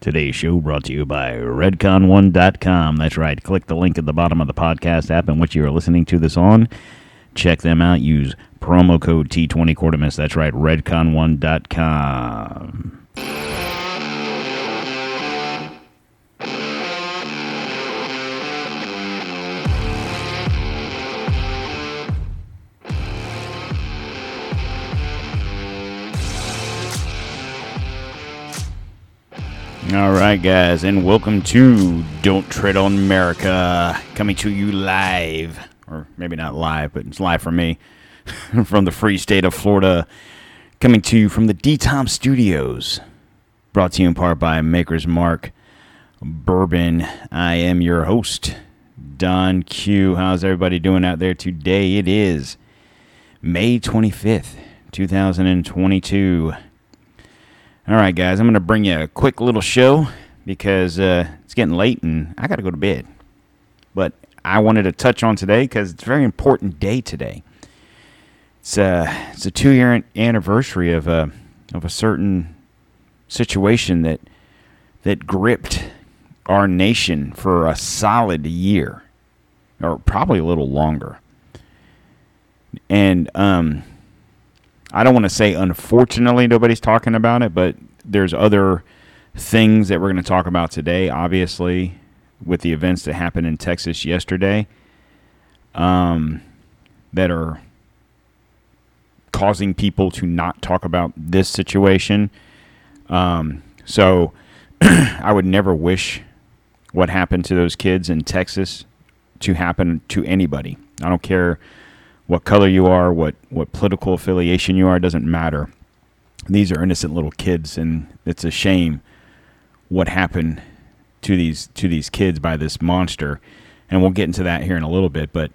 Today's show brought to you by redcon1.com. That's right. Click the link at the bottom of the podcast app in which you are listening to this on. Check them out. Use promo code T20 Quartermiss. That's right. Redcon1.com. All right, guys, and welcome to Don't Tread on America, coming to you live, or maybe not live, but it's live for me, from the free state of Florida, coming to you from the D-Tom Studios, brought to you in part by Maker's Mark Bourbon. I am your host, Don Q. How's everybody doing out there today? It is May 25th, 2022. All right, guys, I'm going to bring you a quick little show because uh, it's getting late and I got to go to bed. But I wanted to touch on today because it's a very important day today. It's a uh, it's a two year anniversary of a of a certain situation that that gripped our nation for a solid year, or probably a little longer. And um, I don't want to say unfortunately nobody's talking about it, but there's other things that we're going to talk about today. Obviously, with the events that happened in Texas yesterday, um, that are causing people to not talk about this situation. Um, so I would never wish what happened to those kids in Texas to happen to anybody. I don't care what color you are, what, what political affiliation you are, doesn't matter. These are innocent little kids, and it's a shame what happened to these to these kids by this monster. And we'll get into that here in a little bit. But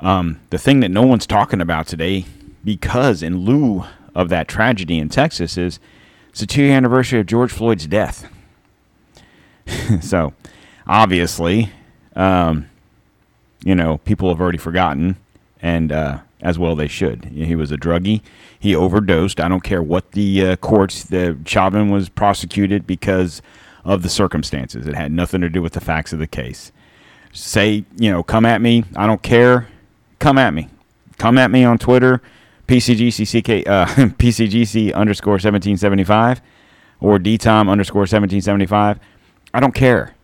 um, the thing that no one's talking about today, because in lieu of that tragedy in Texas, is it's the two year anniversary of George Floyd's death. so, obviously, um, you know, people have already forgotten and uh, as well they should. He was a druggie. He overdosed. I don't care what the uh, courts. The Chauvin was prosecuted because of the circumstances. It had nothing to do with the facts of the case. Say, you know, come at me. I don't care. Come at me. Come at me on Twitter, PCGCCK, uh, PCGC underscore 1775 or DTOM underscore 1775. I don't care.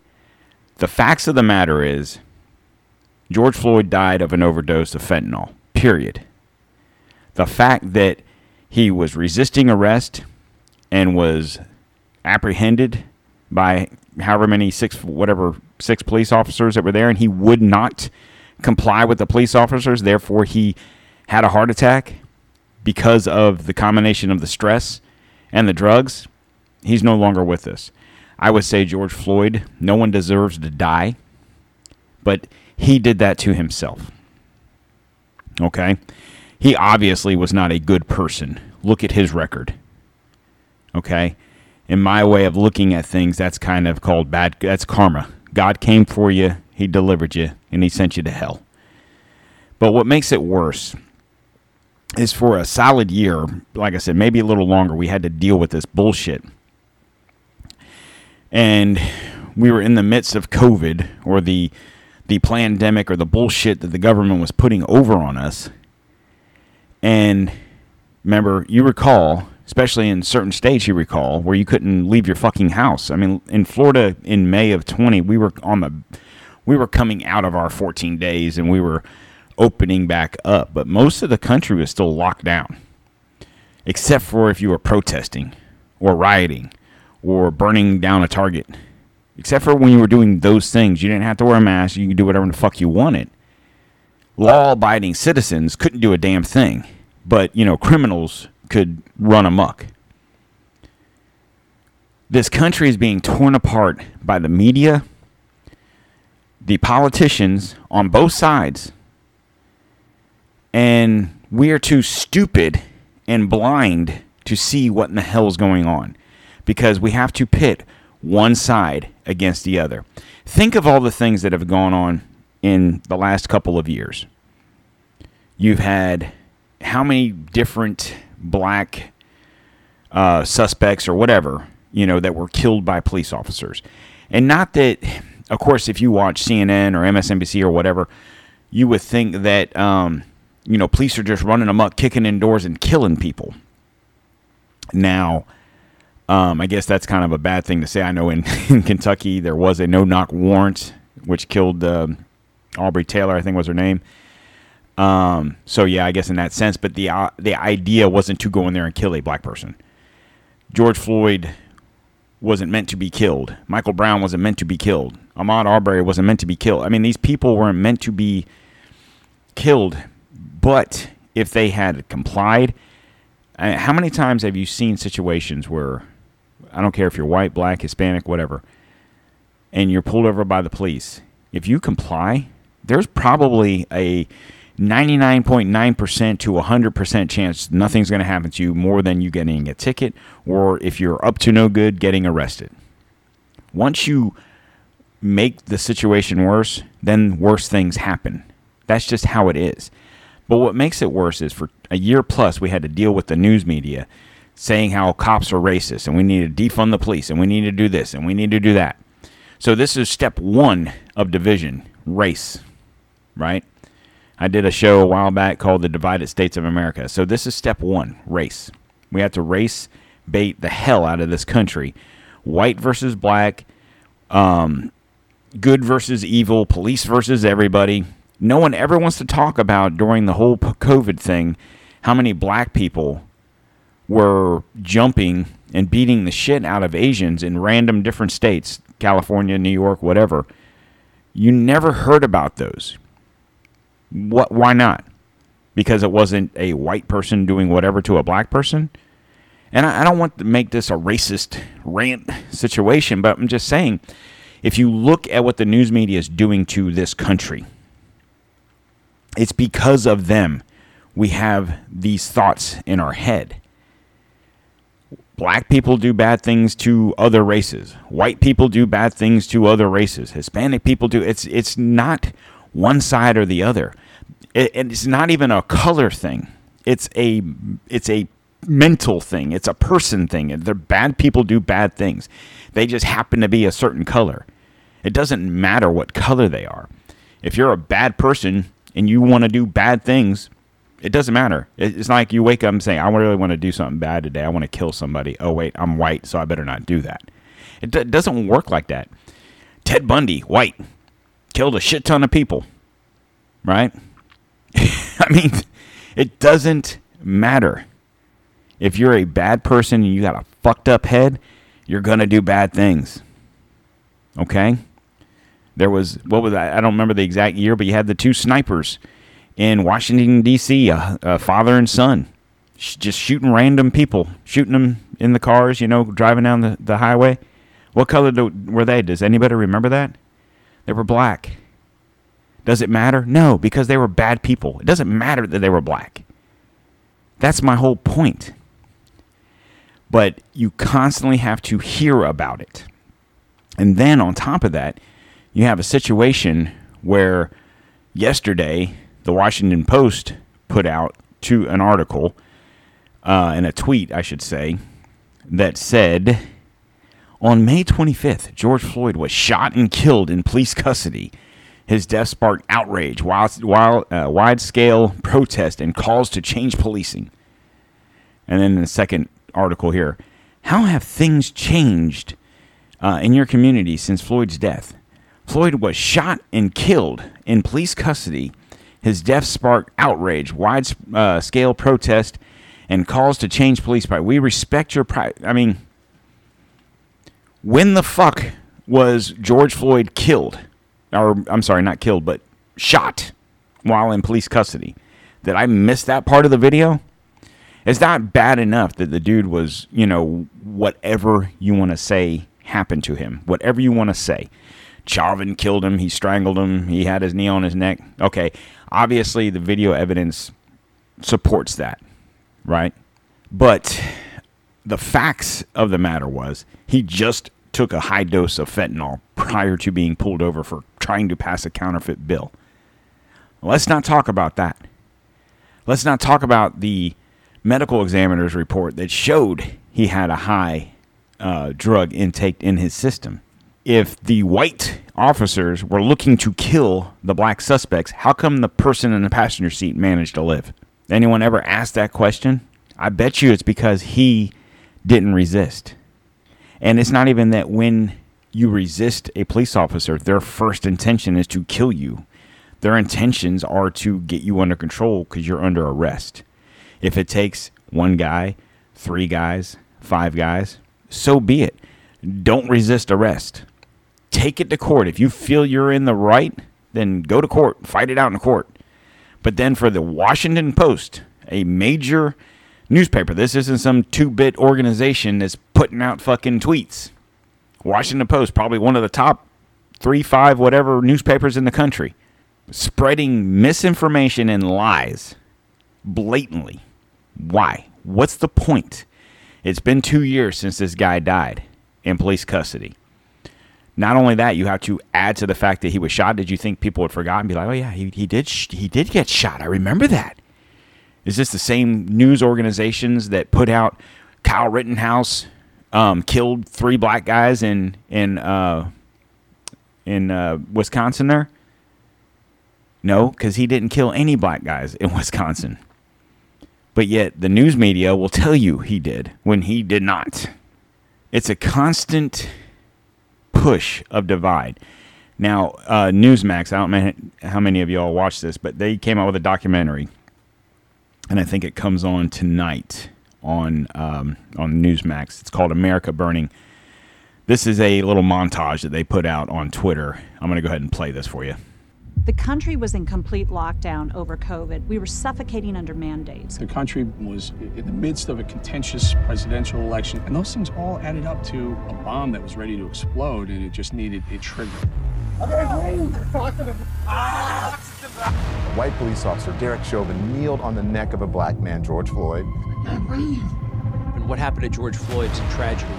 The facts of the matter is George Floyd died of an overdose of fentanyl, period. The fact that he was resisting arrest and was apprehended by however many six whatever six police officers that were there and he would not comply with the police officers therefore he had a heart attack because of the combination of the stress and the drugs he's no longer with us i would say george floyd no one deserves to die but he did that to himself. Okay? He obviously was not a good person. Look at his record. Okay? In my way of looking at things, that's kind of called bad. That's karma. God came for you, He delivered you, and He sent you to hell. But what makes it worse is for a solid year, like I said, maybe a little longer, we had to deal with this bullshit. And we were in the midst of COVID or the the pandemic or the bullshit that the government was putting over on us. And remember, you recall, especially in certain states, you recall where you couldn't leave your fucking house. I mean, in Florida in May of 20, we were on the we were coming out of our 14 days and we were opening back up, but most of the country was still locked down. Except for if you were protesting or rioting or burning down a target Except for when you were doing those things, you didn't have to wear a mask. You could do whatever the fuck you wanted. Law-abiding citizens couldn't do a damn thing, but you know criminals could run amok. This country is being torn apart by the media, the politicians on both sides, and we are too stupid and blind to see what in the hell is going on because we have to pit one side against the other. Think of all the things that have gone on in the last couple of years. You've had how many different black uh, suspects or whatever you know, that were killed by police officers. And not that, of course, if you watch CNN or MSNBC or whatever, you would think that, um, you know, police are just running amok, kicking in doors and killing people. Now, um, I guess that's kind of a bad thing to say. I know in, in Kentucky there was a no knock warrant which killed uh, Aubrey Taylor, I think was her name. Um, so yeah, I guess in that sense, but the uh, the idea wasn't to go in there and kill a black person. George Floyd wasn't meant to be killed. Michael Brown wasn't meant to be killed. Ahmaud Arbery wasn't meant to be killed. I mean, these people weren't meant to be killed. But if they had complied, uh, how many times have you seen situations where I don't care if you're white, black, Hispanic, whatever, and you're pulled over by the police? If you comply, there's probably a 99.9% to 100% chance nothing's going to happen to you more than you getting a ticket or if you're up to no good, getting arrested. Once you make the situation worse, then worse things happen. That's just how it is. But what makes it worse is for a year plus, we had to deal with the news media saying how cops are racist and we need to defund the police and we need to do this and we need to do that. So, this is step one of division race, right? I did a show a while back called The Divided States of America. So this is step one race. We have to race bait the hell out of this country. White versus black, um, good versus evil, police versus everybody. No one ever wants to talk about during the whole COVID thing how many black people were jumping and beating the shit out of Asians in random different states, California, New York, whatever. You never heard about those. What? Why not? Because it wasn't a white person doing whatever to a black person. And I, I don't want to make this a racist rant situation, but I'm just saying, if you look at what the news media is doing to this country, it's because of them we have these thoughts in our head. Black people do bad things to other races. White people do bad things to other races. Hispanic people do. It's it's not one side or the other. It, it's not even a color thing. It's a it's a mental thing. It's a person thing. The bad people do bad things. They just happen to be a certain color. It doesn't matter what color they are. If you're a bad person and you want to do bad things, it doesn't matter. It's like you wake up and say, I really want to do something bad today. I want to kill somebody. Oh, wait, I'm white, so I better not do that. It d- doesn't work like that. Ted Bundy, white, killed a shit ton of people, right? I mean, it doesn't matter. If you're a bad person and you got a fucked up head, you're going to do bad things. Okay? There was, what was that? I don't remember the exact year, but you had the two snipers in Washington, D.C., a, a father and son, sh- just shooting random people, shooting them in the cars, you know, driving down the, the highway. What color do, were they? Does anybody remember that? They were black. Does it matter? No, because they were bad people. It doesn't matter that they were black. That's my whole point. But you constantly have to hear about it. And then on top of that, you have a situation where yesterday the Washington Post put out to an article uh, and a tweet, I should say, that said on May 25th, George Floyd was shot and killed in police custody his death sparked outrage, wild, uh, wide scale protest, and calls to change policing. And then the second article here, how have things changed uh, in your community since Floyd's death? Floyd was shot and killed in police custody. His death sparked outrage, wide uh, scale protest, and calls to change police by. We respect your pride. I mean, when the fuck was George Floyd killed? or I'm sorry, not killed, but shot while in police custody. Did I miss that part of the video? It's not bad enough that the dude was, you know, whatever you want to say happened to him. Whatever you want to say. Chauvin killed him. He strangled him. He had his knee on his neck. Okay. Obviously, the video evidence supports that, right? But the facts of the matter was he just took a high dose of fentanyl prior to being pulled over for trying to pass a counterfeit bill. Let's not talk about that. Let's not talk about the medical examiner's report that showed he had a high uh, drug intake in his system. If the white officers were looking to kill the black suspects, how come the person in the passenger seat managed to live? Anyone ever asked that question? I bet you it's because he didn't resist. And it's not even that when you resist a police officer, their first intention is to kill you. Their intentions are to get you under control because you're under arrest. If it takes one guy, three guys, five guys, so be it. Don't resist arrest. Take it to court. If you feel you're in the right, then go to court, fight it out in court. But then for the Washington Post, a major newspaper, this isn't some two bit organization that's putting out fucking tweets. Washington Post, probably one of the top three, five, whatever newspapers in the country, spreading misinformation and lies blatantly. Why? What's the point? It's been two years since this guy died in police custody. Not only that, you have to add to the fact that he was shot. Did you think people would forget and be like, "Oh yeah, he, he did sh- he did get shot. I remember that." Is this the same news organizations that put out Kyle Rittenhouse um, killed three black guys in in uh, in uh, Wisconsin? There, no, because he didn't kill any black guys in Wisconsin. But yet the news media will tell you he did when he did not. It's a constant push of divide. Now, uh, Newsmax, I don't know how many of y'all watched this, but they came out with a documentary, and I think it comes on tonight on um, on Newsmax. It's called America Burning. This is a little montage that they put out on Twitter. I'm going to go ahead and play this for you. The country was in complete lockdown over COVID. We were suffocating under mandates. The country was in the midst of a contentious presidential election, and those things all added up to a bomb that was ready to explode, and it just needed a trigger. White police officer Derek Chauvin kneeled on the neck of a black man, George Floyd. And what happened to George Floyd's a tragedy.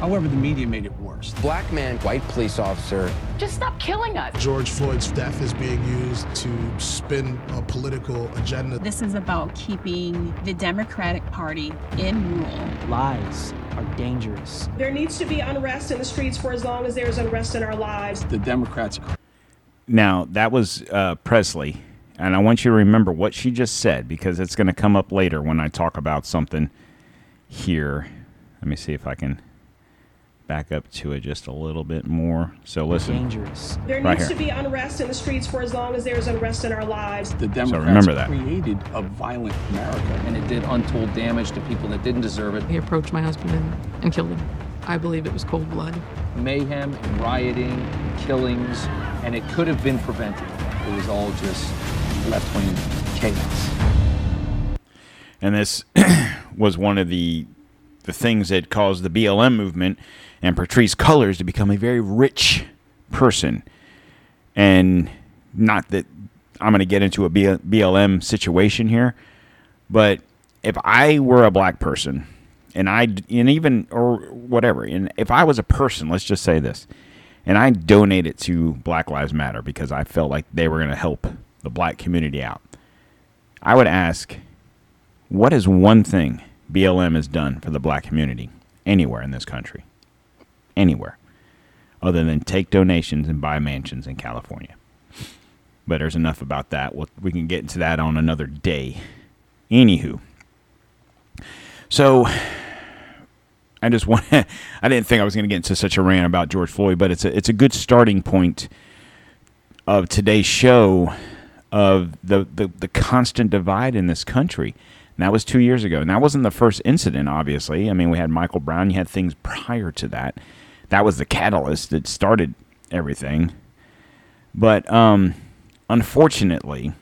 However, the media made it worse. Black man, white police officer. Just stop killing us. George Floyd's death is being used to spin a political agenda. This is about keeping the Democratic Party in rule. Lies are dangerous. There needs to be unrest in the streets for as long as there's unrest in our lives. The Democrats. Now, that was uh, Pressley. And I want you to remember what she just said because it's going to come up later when I talk about something here. Let me see if I can back up to it just a little bit more. So listen. Dangerous. There Right needs here. to be unrest in the streets for as long as there's unrest in our lives. The Democrats remember that. created a violent America. and it did untold damage to people that didn't deserve it. He approached my husband and, and killed him. I believe it was cold blood. Mayhem and rioting, and killings, and it could have been prevented. It was all just left wing chaos. And this was one of the the things that caused the BLM movement and Patrisse Cullors to become a very rich person. And not that I'm going to get into a BLM situation here, but if I were a black person and I and even or whatever, and if I was a person, let's just say this, and I donated to Black Lives Matter because I felt like they were going to help the black community out, I would ask, what is one thing BLM has done for the black community anywhere in this country? Anywhere. Other than take donations and buy mansions in California. But there's enough about that. We'll, we can get into that on another day. Anywho. So, I just want I didn't think I was going to get into such a rant about George Floyd, but it's a, it's a good starting point of today's show of the, the, the constant divide in this country. And that was two years ago. And that wasn't the first incident, obviously. I mean, we had Michael Brown, you had things prior to that. That was the catalyst that started everything. But um, unfortunately,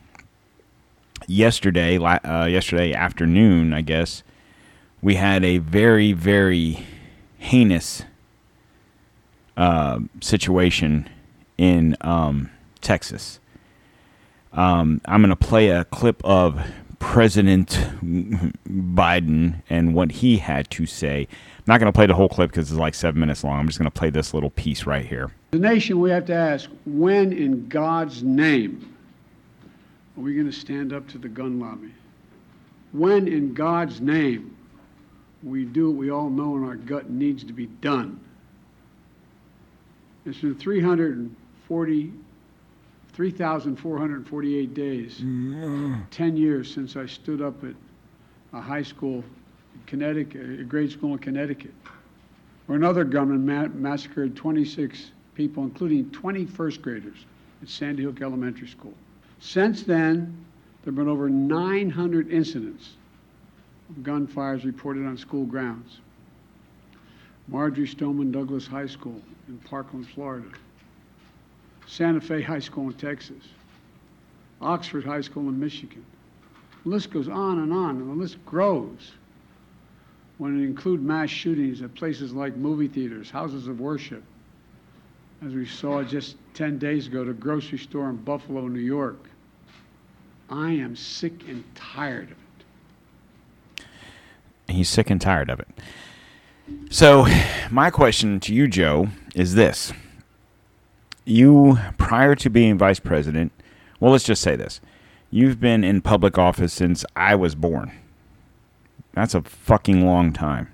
yesterday, uh, yesterday afternoon, I guess, we had a very, very heinous uh, situation in um, Texas. Um, I'm going to play a clip of President Biden and what he had to say. I'm not going to play the whole clip because it's like seven minutes long. I'm just going to play this little piece right here. The nation, we have to ask when in God's name are we going to stand up to the gun lobby? When in God's name we do what we all know in our gut needs to be done. It's been 340, 3,448 days, mm. 10 years since I stood up at a high school in Connecticut, a grade school in Connecticut, where another gunman ma- massacred 26 people, including 20 first graders at Sandy Hook Elementary School. Since then, there have been over 900 incidents of gunfires reported on school grounds. Marjory Stoneman Douglas High School in Parkland, Florida. Santa Fe High School in Texas. Oxford High School in Michigan. The list goes on and on, and the list grows when it includes mass shootings at places like movie theaters, houses of worship, as we saw just 10 days ago, at a grocery store in Buffalo, New York. I am sick and tired of it. He's sick and tired of it. So, my question to you, Joe, is this. You, prior to being vice president, well, let's just say this. You've been in public office since I was born. That's a fucking long time.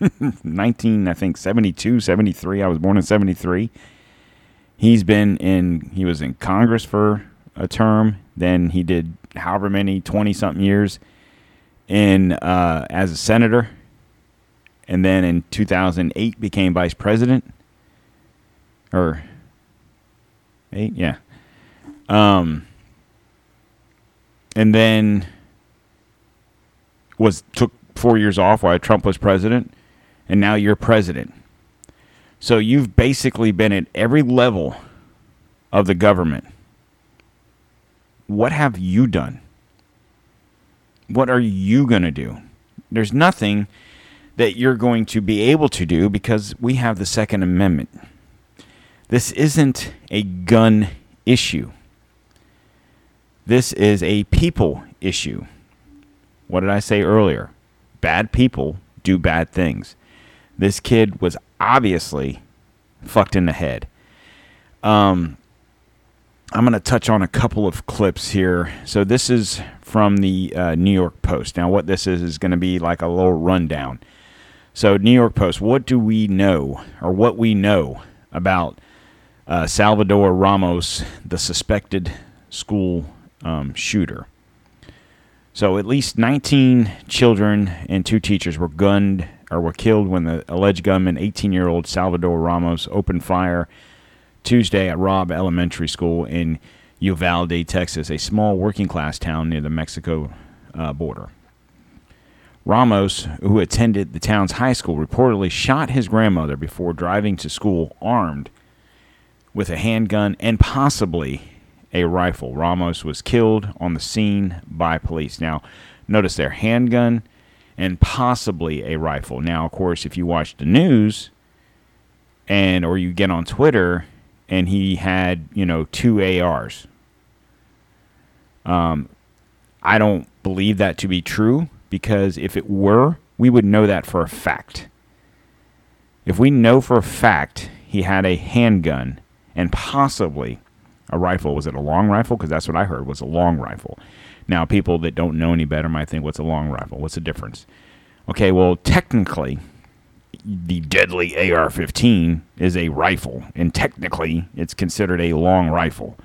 19, I think 72, 73. I was born in 73. He's been in, he was in Congress for a term. Then he did however many, 20 something years in uh, as a senator. And then in 2008 became vice president. Or eight, yeah. Um, and then was took four years off while Trump was president, and now you're president. So you've basically been at every level of the government. What have you done? What are you going to do? There's nothing that you're going to be able to do because we have the Second Amendment. This isn't a gun issue. This is a people issue. What did I say earlier? Bad people do bad things. This kid was obviously fucked in the head. Um, I'm going to touch on a couple of clips here. So, this is from the uh, New York Post. Now, what this is is going to be like a little rundown. So, New York Post, what do we know, or what we know about uh, Salvador Ramos, the suspected school um, shooter? So, at least 19 children and two teachers were gunned or were killed when the alleged gunman, 18 year old Salvador Ramos, opened fire Tuesday at Robb Elementary School in Uvalde, Texas, a small working class town near the Mexico uh, border. Ramos, who attended the town's high school, reportedly shot his grandmother before driving to school armed with a handgun and possibly a rifle. Ramos was killed on the scene by police. Now, notice there handgun and possibly a rifle. Now, of course, if you watch the news and or you get on Twitter and he had, you know, two ARs. Um I don't believe that to be true because if it were, we would know that for a fact. If we know for a fact he had a handgun and possibly a rifle, was it a long rifle? Because that's what I heard was a long rifle. Now, people that don't know any better might think, what's a long rifle? What's the difference? Okay, well, technically, the deadly AR 15 is a rifle, and technically, it's considered a long rifle.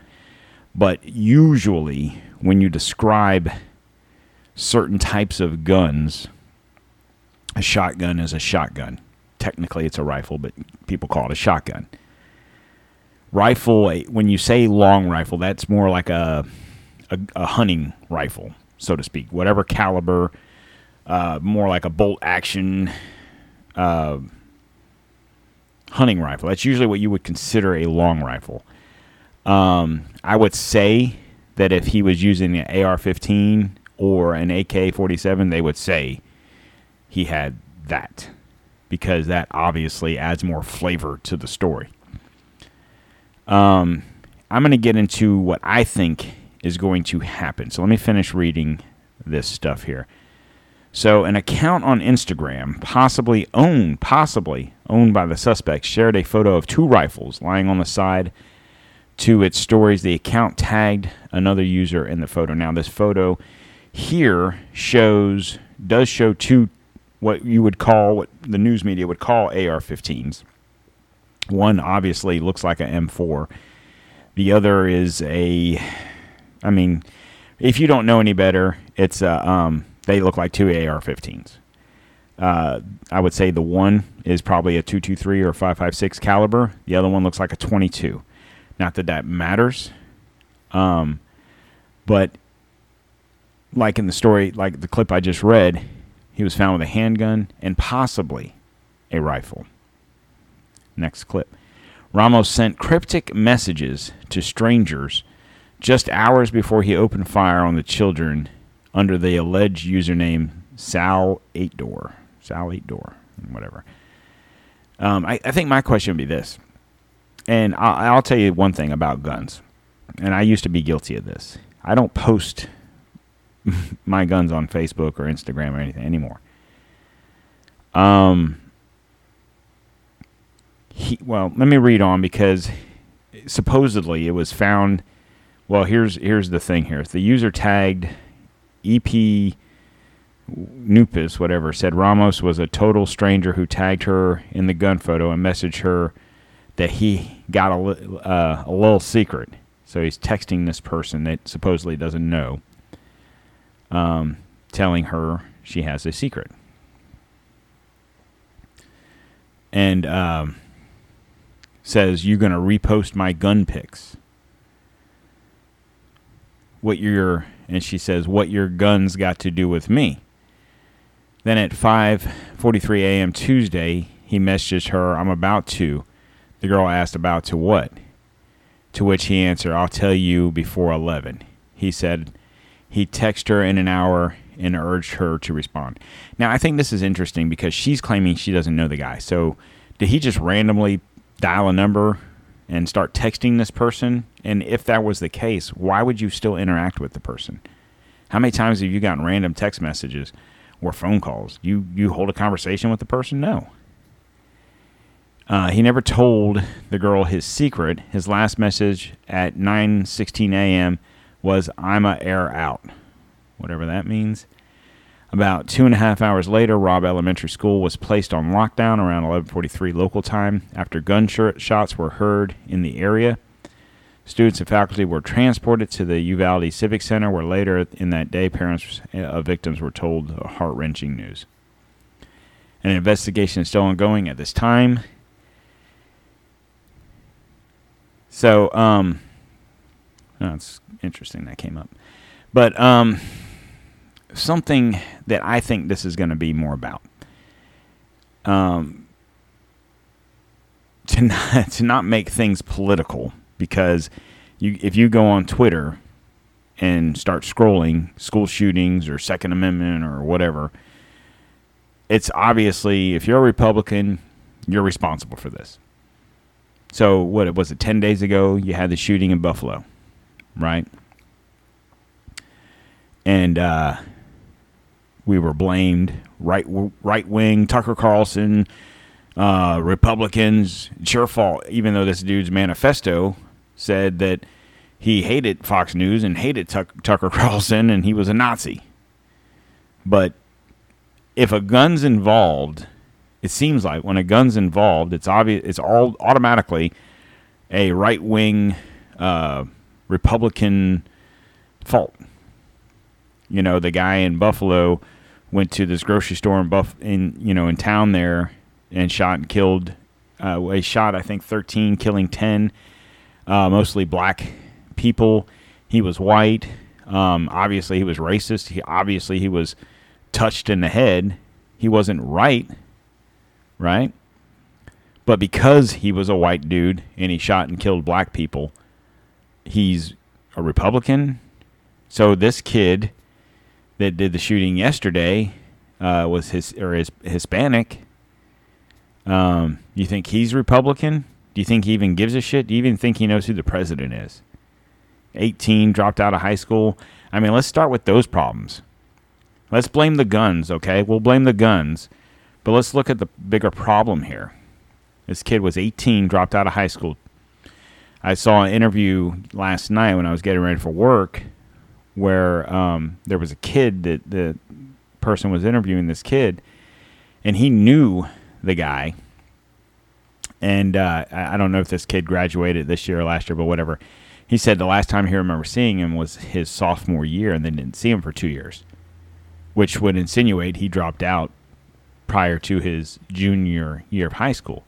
But usually, when you describe certain types of guns, a shotgun is a shotgun. Technically, it's a rifle, but people call it a shotgun. Rifle, when you say long rifle, that's more like a a, a hunting rifle, so to speak. Whatever caliber, uh, more like a bolt action uh, hunting rifle. That's usually what you would consider a long rifle. Um, I would say that if he was using an AR 15 or an AK 47, they would say he had that because that obviously adds more flavor to the story. Um, I'm going to get into what I think is going to happen. So let me finish reading this stuff here. So, an account on Instagram, possibly owned, possibly owned by the suspect, shared a photo of two rifles lying on the side to its stories. The account tagged another user in the photo. Now, this photo here shows does show two what you would call what the news media would call AR-15s. One obviously looks like an M4. The other is a, I mean, if you don't know any better, it's a, um, they look like two AR-15s. Uh, I would say the one is probably a 223 or 556 caliber. The other one looks like a 22. Not that that matters, um, but like in the story, like the clip I just read, he was found with a handgun and possibly a rifle. Next clip. Ramos sent cryptic messages to strangers just hours before he opened fire on the children under the alleged username Sal Eight Door. Sal Eight Door, whatever. Um, I, I, think my question would be this, and I'll, I'll tell you one thing about guns, and I used to be guilty of this. I don't post my guns on Facebook or Instagram or anything anymore. Um, he, well, let me read on because supposedly it was found. Well, here's here's the thing here. The user tagged EP Nupus, whatever, said Ramos was a total stranger who tagged her in the gun photo and messaged her that he got a, uh, a little secret. So he's texting this person that supposedly doesn't know, um, telling her she has a secret. And um, says, You're going to repost my gun pics. What your, and she says, What your guns got to do with me? Then at 5:43 a.m. Tuesday, he messages her, "I'm about to." The girl asked about to what? To which he answered, "I'll tell you before 11." He said he texted her in an hour and urged her to respond. Now, I think this is interesting because she's claiming she doesn't know the guy. So, did he just randomly dial a number and start texting this person? And if that was the case, why would you still interact with the person? How many times have you gotten random text messages? or phone calls. You you hold a conversation with the person? No. Uh, he never told the girl his secret. His last message at 9:16 a.m. was "I'm a air out," whatever that means. About two and a half hours later, Robb Elementary School was placed on lockdown around 11:43 local time after gunshots were heard in the area. Students and faculty were transported to the Uvalde Civic Center, where later in that day, parents of victims were told heart wrenching news. An investigation is still ongoing at this time. So, um, oh, it's interesting that came up. But um, something that I think this is going to be more about. Um, to not, to not make things political because you if you go on Twitter and start scrolling school shootings or Second Amendment or whatever, it's obviously if you're a Republican, you're responsible for this. So what was it? Ten days ago, you had the shooting in Buffalo, right? And uh, we were blamed right right wing Tucker Carlson, uh, Republicans. It's your fault, even though this dude's manifesto said that he hated Fox News and hated Tuck- Tucker Carlson and he was a Nazi. But if a gun's involved, it seems like when a gun's involved, it's obvious. It's all automatically a right wing uh, Republican fault. You know, the guy in Buffalo went to this grocery store in Buff in you know in town there and shot and killed. Uh, shot I think 13, killing 10 uh, mostly black people. He was white. Um, obviously, he was racist. He obviously he was touched in the head. He wasn't right, right? But because he was a white dude and he shot and killed black people, he's a Republican. So this kid that did the shooting yesterday uh, was his or is Hispanic. Um, you think he's Republican? Do you think he even gives a shit? Do you even think he knows who the president is? 18, dropped out of high school. I mean, let's start with those problems. Let's blame the guns, okay? We'll blame the guns. But let's look at the bigger problem here. This kid was 18, dropped out of high school. I saw an interview last night when I was getting ready for work where um, there was a kid that the person was interviewing this kid and he knew the guy. And uh, I don't know if this kid graduated this year or last year, but whatever. He said the last time he remember seeing him was his sophomore year, and then didn't see him for two years, which would insinuate he dropped out prior to his junior year of high school.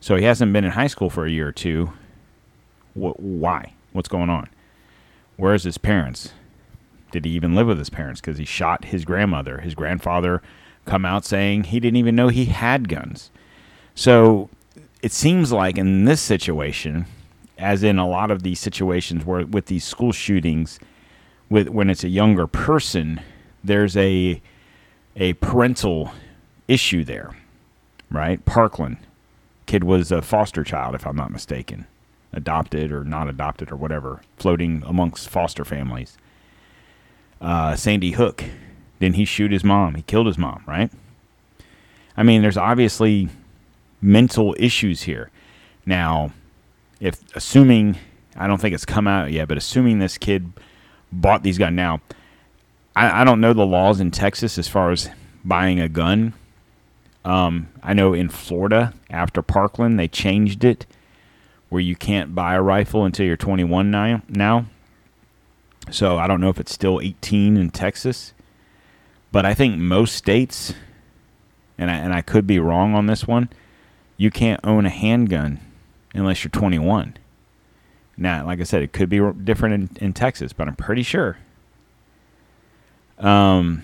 So he hasn't been in high school for a year or two. Wh- why? What's going on? Where's his parents? Did he even live with his parents? Because he shot his grandmother. His grandfather come out saying he didn't even know he had guns. So it seems like in this situation, as in a lot of these situations where with these school shootings, with when it's a younger person, there's a a parental issue there, right? Parkland kid was a foster child, if I'm not mistaken, adopted or not adopted or whatever, floating amongst foster families. Uh, Sandy Hook, didn't he shoot his mom? He killed his mom, right? I mean, there's obviously mental issues here. Now, if assuming I don't think it's come out yet, but assuming this kid bought these guns now, I, I don't know the laws in Texas as far as buying a gun. Um, I know in Florida after Parkland they changed it where you can't buy a rifle until you're 21 now. Now, so I don't know if it's still 18 in Texas, but I think most states, and I, and I could be wrong on this one, you can't own a handgun unless you're 21. Now, like I said, it could be different in, in Texas, but I'm pretty sure. Um,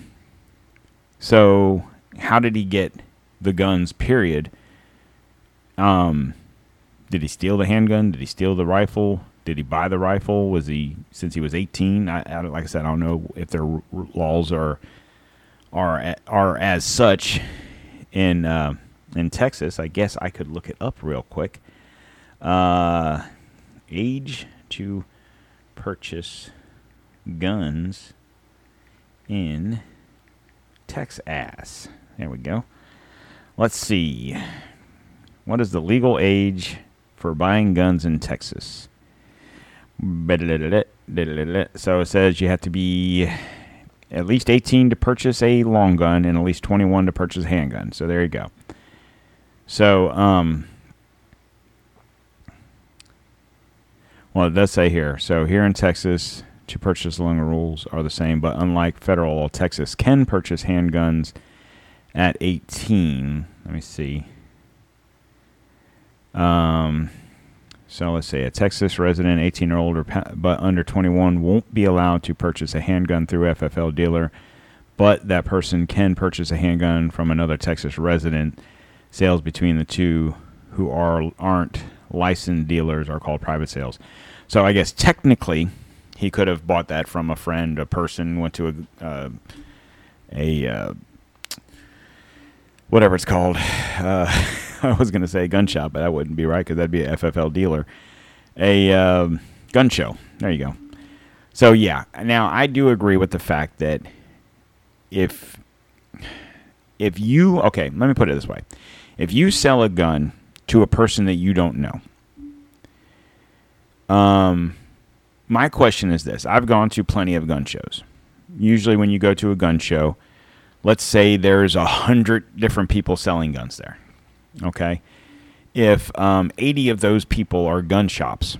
so how did he get the guns? Period. Um, did he steal the handgun? Did he steal the rifle? Did he buy the rifle? Was he since he was 18? I, I like I said, I don't know if their laws are are are as such in uh, in Texas. I guess I could look it up real quick. Uh, age to purchase guns in Texas. There we go. Let's see. What is the legal age for buying guns in Texas? So it says you have to be at least 18 to purchase a long gun and at least 21 to purchase a handgun. So there you go. So, um, well, it does say here. So here in Texas, to purchase long rules are the same, but unlike federal law, Texas can purchase handguns at 18. Let me see. Um, so let's say a Texas resident, 18 or older, but under 21, won't be allowed to purchase a handgun through FFL dealer, but that person can purchase a handgun from another Texas resident. Sales between the two who are aren't licensed dealers are called private sales. So I guess technically, he could have bought that from a friend, a person, went to a uh, a uh, whatever it's called. Uh, I was going to say gun shop, but that wouldn't be right because that'd be a FFL dealer. A um, gun show. There you go. So yeah, now I do agree with the fact that if if you okay, let me put it this way: if you sell a gun to a person that you don't know, um, my question is this: I've gone to plenty of gun shows. Usually, when you go to a gun show, let's say there's a hundred different people selling guns there. Okay, if um, 80 of those people are gun shops,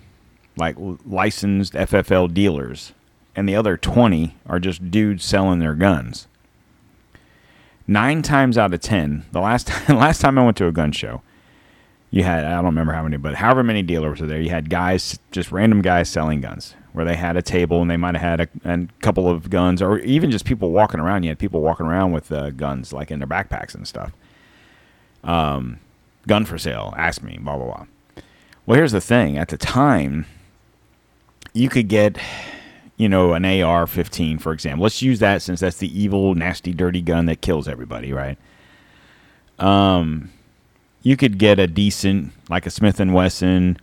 like licensed FFL dealers, and the other 20 are just dudes selling their guns. Nine times out of ten, the last time, last time I went to a gun show, you had I don't remember how many, but however many dealers were there, you had guys, just random guys selling guns, where they had a table and they might have had a, a couple of guns, or even just people walking around. You had people walking around with uh, guns, like in their backpacks and stuff. Um, gun for sale. Ask me. Blah blah blah. Well, here's the thing. At the time, you could get, you know, an AR-15, for example. Let's use that since that's the evil, nasty, dirty gun that kills everybody, right? Um, you could get a decent, like a Smith and Wesson,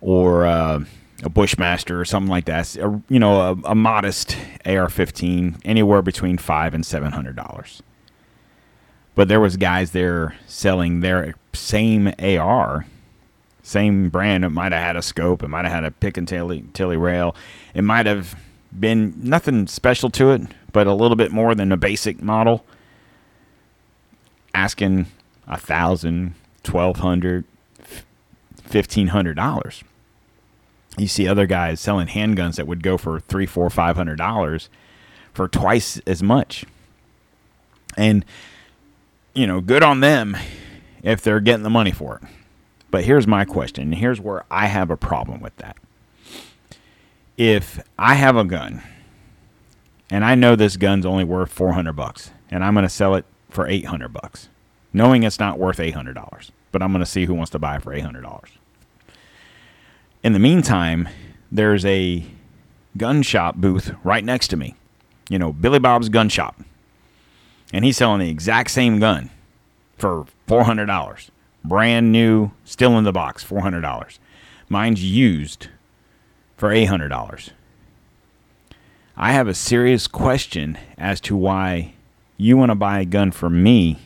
or uh, a Bushmaster, or something like that. A, you know, a, a modest AR-15, anywhere between five and seven hundred dollars but there was guys there selling their same AR, same brand. It might have had a scope. It might have had a Picatinny, tilly rail. It might have been nothing special to it, but a little bit more than a basic model. asking a thousand, twelve hundred, fifteen hundred dollars. You see other guys selling handguns that would go for three, four, five hundred dollars for twice as much. And you know, good on them if they're getting the money for it. But here's my question, and here's where I have a problem with that. If I have a gun and I know this gun's only worth 400 bucks and I'm going to sell it for 800 bucks, knowing it's not worth $800, but I'm going to see who wants to buy it for $800. In the meantime, there's a gun shop booth right next to me. You know, Billy Bob's gun shop. And he's selling the exact same gun for $400. Brand new, still in the box, $400. Mine's used for $800. I have a serious question as to why you want to buy a gun for me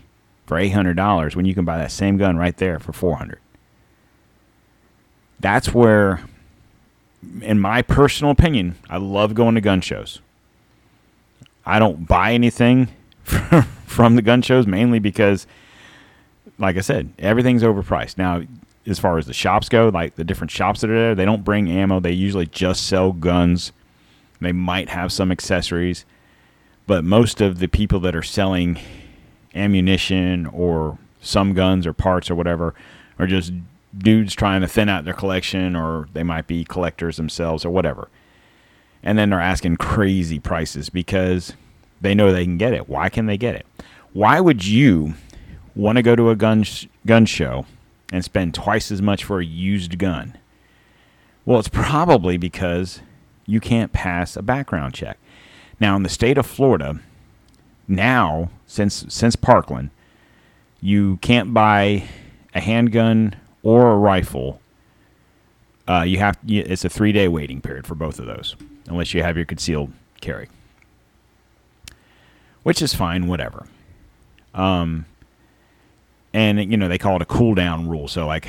for $800 when you can buy that same gun right there for 400. That's where in my personal opinion, I love going to gun shows. I don't buy anything from the gun shows mainly because like I said, everything's overpriced. Now, as far as the shops go, like the different shops that are there, they don't bring ammo. They usually just sell guns. They might have some accessories, but most of the people that are selling ammunition or some guns or parts or whatever are just dudes trying to thin out their collection or they might be collectors themselves or whatever. And then they're asking crazy prices because they know they can get it. Why can they get it? Why would you want to go to a gun sh- gun show and spend twice as much for a used gun? Well, it's probably because you can't pass a background check. Now, in the state of Florida, now since since Parkland, you can't buy a handgun or a rifle. Uh, you have it's a three day waiting period for both of those, unless you have your concealed carry, which is fine, whatever. Um, and you know they call it a cool down rule. So like,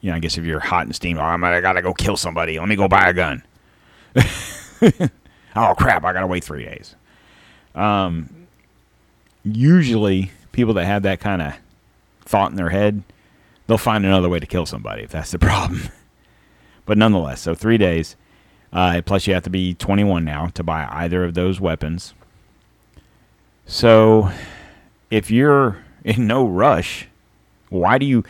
you know, I guess if you're hot and steamy, oh, I'm, I gotta go kill somebody. Let me go buy a gun. oh crap! I gotta wait three days. Um, usually people that have that kind of thought in their head, they'll find another way to kill somebody if that's the problem. but nonetheless, so three days. Uh, plus, you have to be 21 now to buy either of those weapons. So, if you're in no rush. Why do you?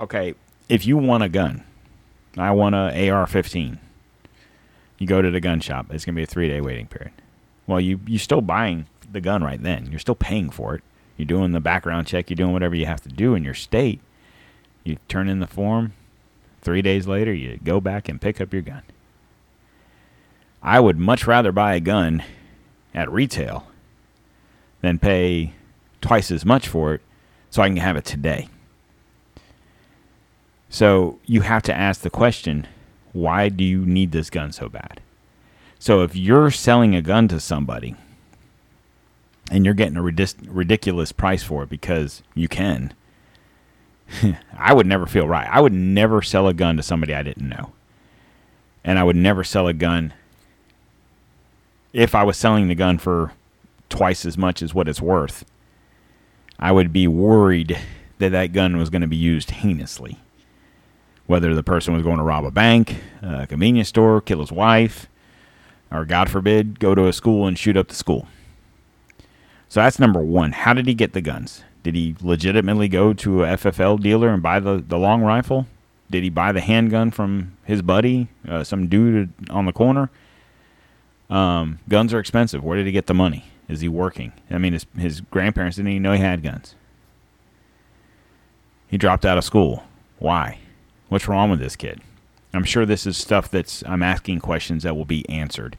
Okay, if you want a gun, I want a AR-15. You go to the gun shop. It's gonna be a three-day waiting period. Well, you you're still buying the gun right then. You're still paying for it. You're doing the background check. You're doing whatever you have to do in your state. You turn in the form. Three days later, you go back and pick up your gun. I would much rather buy a gun at retail than pay twice as much for it so I can have it today. So you have to ask the question why do you need this gun so bad? So if you're selling a gun to somebody and you're getting a ridiculous price for it because you can, I would never feel right. I would never sell a gun to somebody I didn't know. And I would never sell a gun if I was selling the gun for twice as much as what it's worth. I would be worried that that gun was going to be used heinously. Whether the person was going to rob a bank, a convenience store, kill his wife, or God forbid, go to a school and shoot up the school. So that's number one. How did he get the guns? Did he legitimately go to a FFL dealer and buy the, the long rifle? Did he buy the handgun from his buddy, uh, some dude on the corner? Um, guns are expensive. Where did he get the money? Is he working? I mean, his, his grandparents didn't even know he had guns. He dropped out of school. Why? What's wrong with this kid? I'm sure this is stuff that's I'm asking questions that will be answered.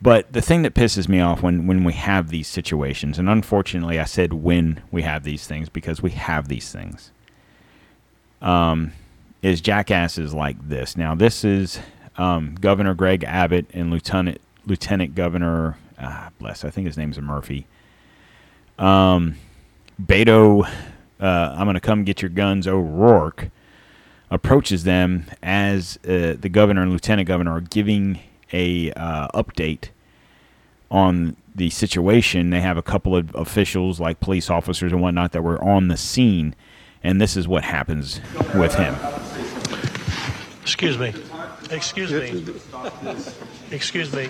But the thing that pisses me off when, when we have these situations, and unfortunately I said when we have these things because we have these things, um, is jackasses like this. Now, this is um, Governor Greg Abbott and Lieutenant Lieutenant Governor ah, bless, I think his name's Murphy. Um, Beto, uh, I'm going to come get your guns, O'Rourke, approaches them as uh, the governor and lieutenant governor are giving a uh, update on the situation. They have a couple of officials, like police officers and whatnot, that were on the scene, and this is what happens with him. Excuse me. Excuse me. Excuse me.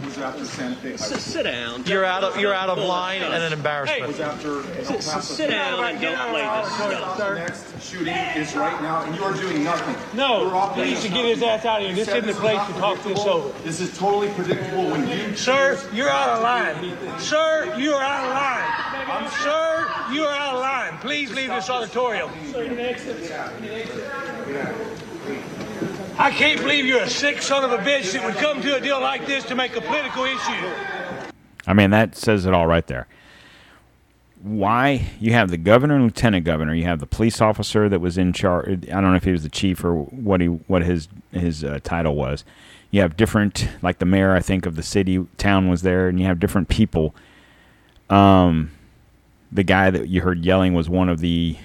Sit down. You're out of you're out of line and an embarrassment. Sit, sit down and don't play this stuff. Next shooting is right now, and you are doing nothing. No, he needs to get his ass out of here. This isn't the place to talk this over. This is totally predictable when you. Sir, you're out of line. Sir, you are out of line. Sir, you are out of line. Please leave this auditorium. I can't believe you're a sick son of a bitch that would come to a deal like this to make a political issue. I mean, that says it all right there. Why you have the governor and lieutenant governor, you have the police officer that was in charge. I don't know if he was the chief or what he what his his uh, title was. You have different, like the mayor, I think of the city town was there, and you have different people. Um, the guy that you heard yelling was one of the,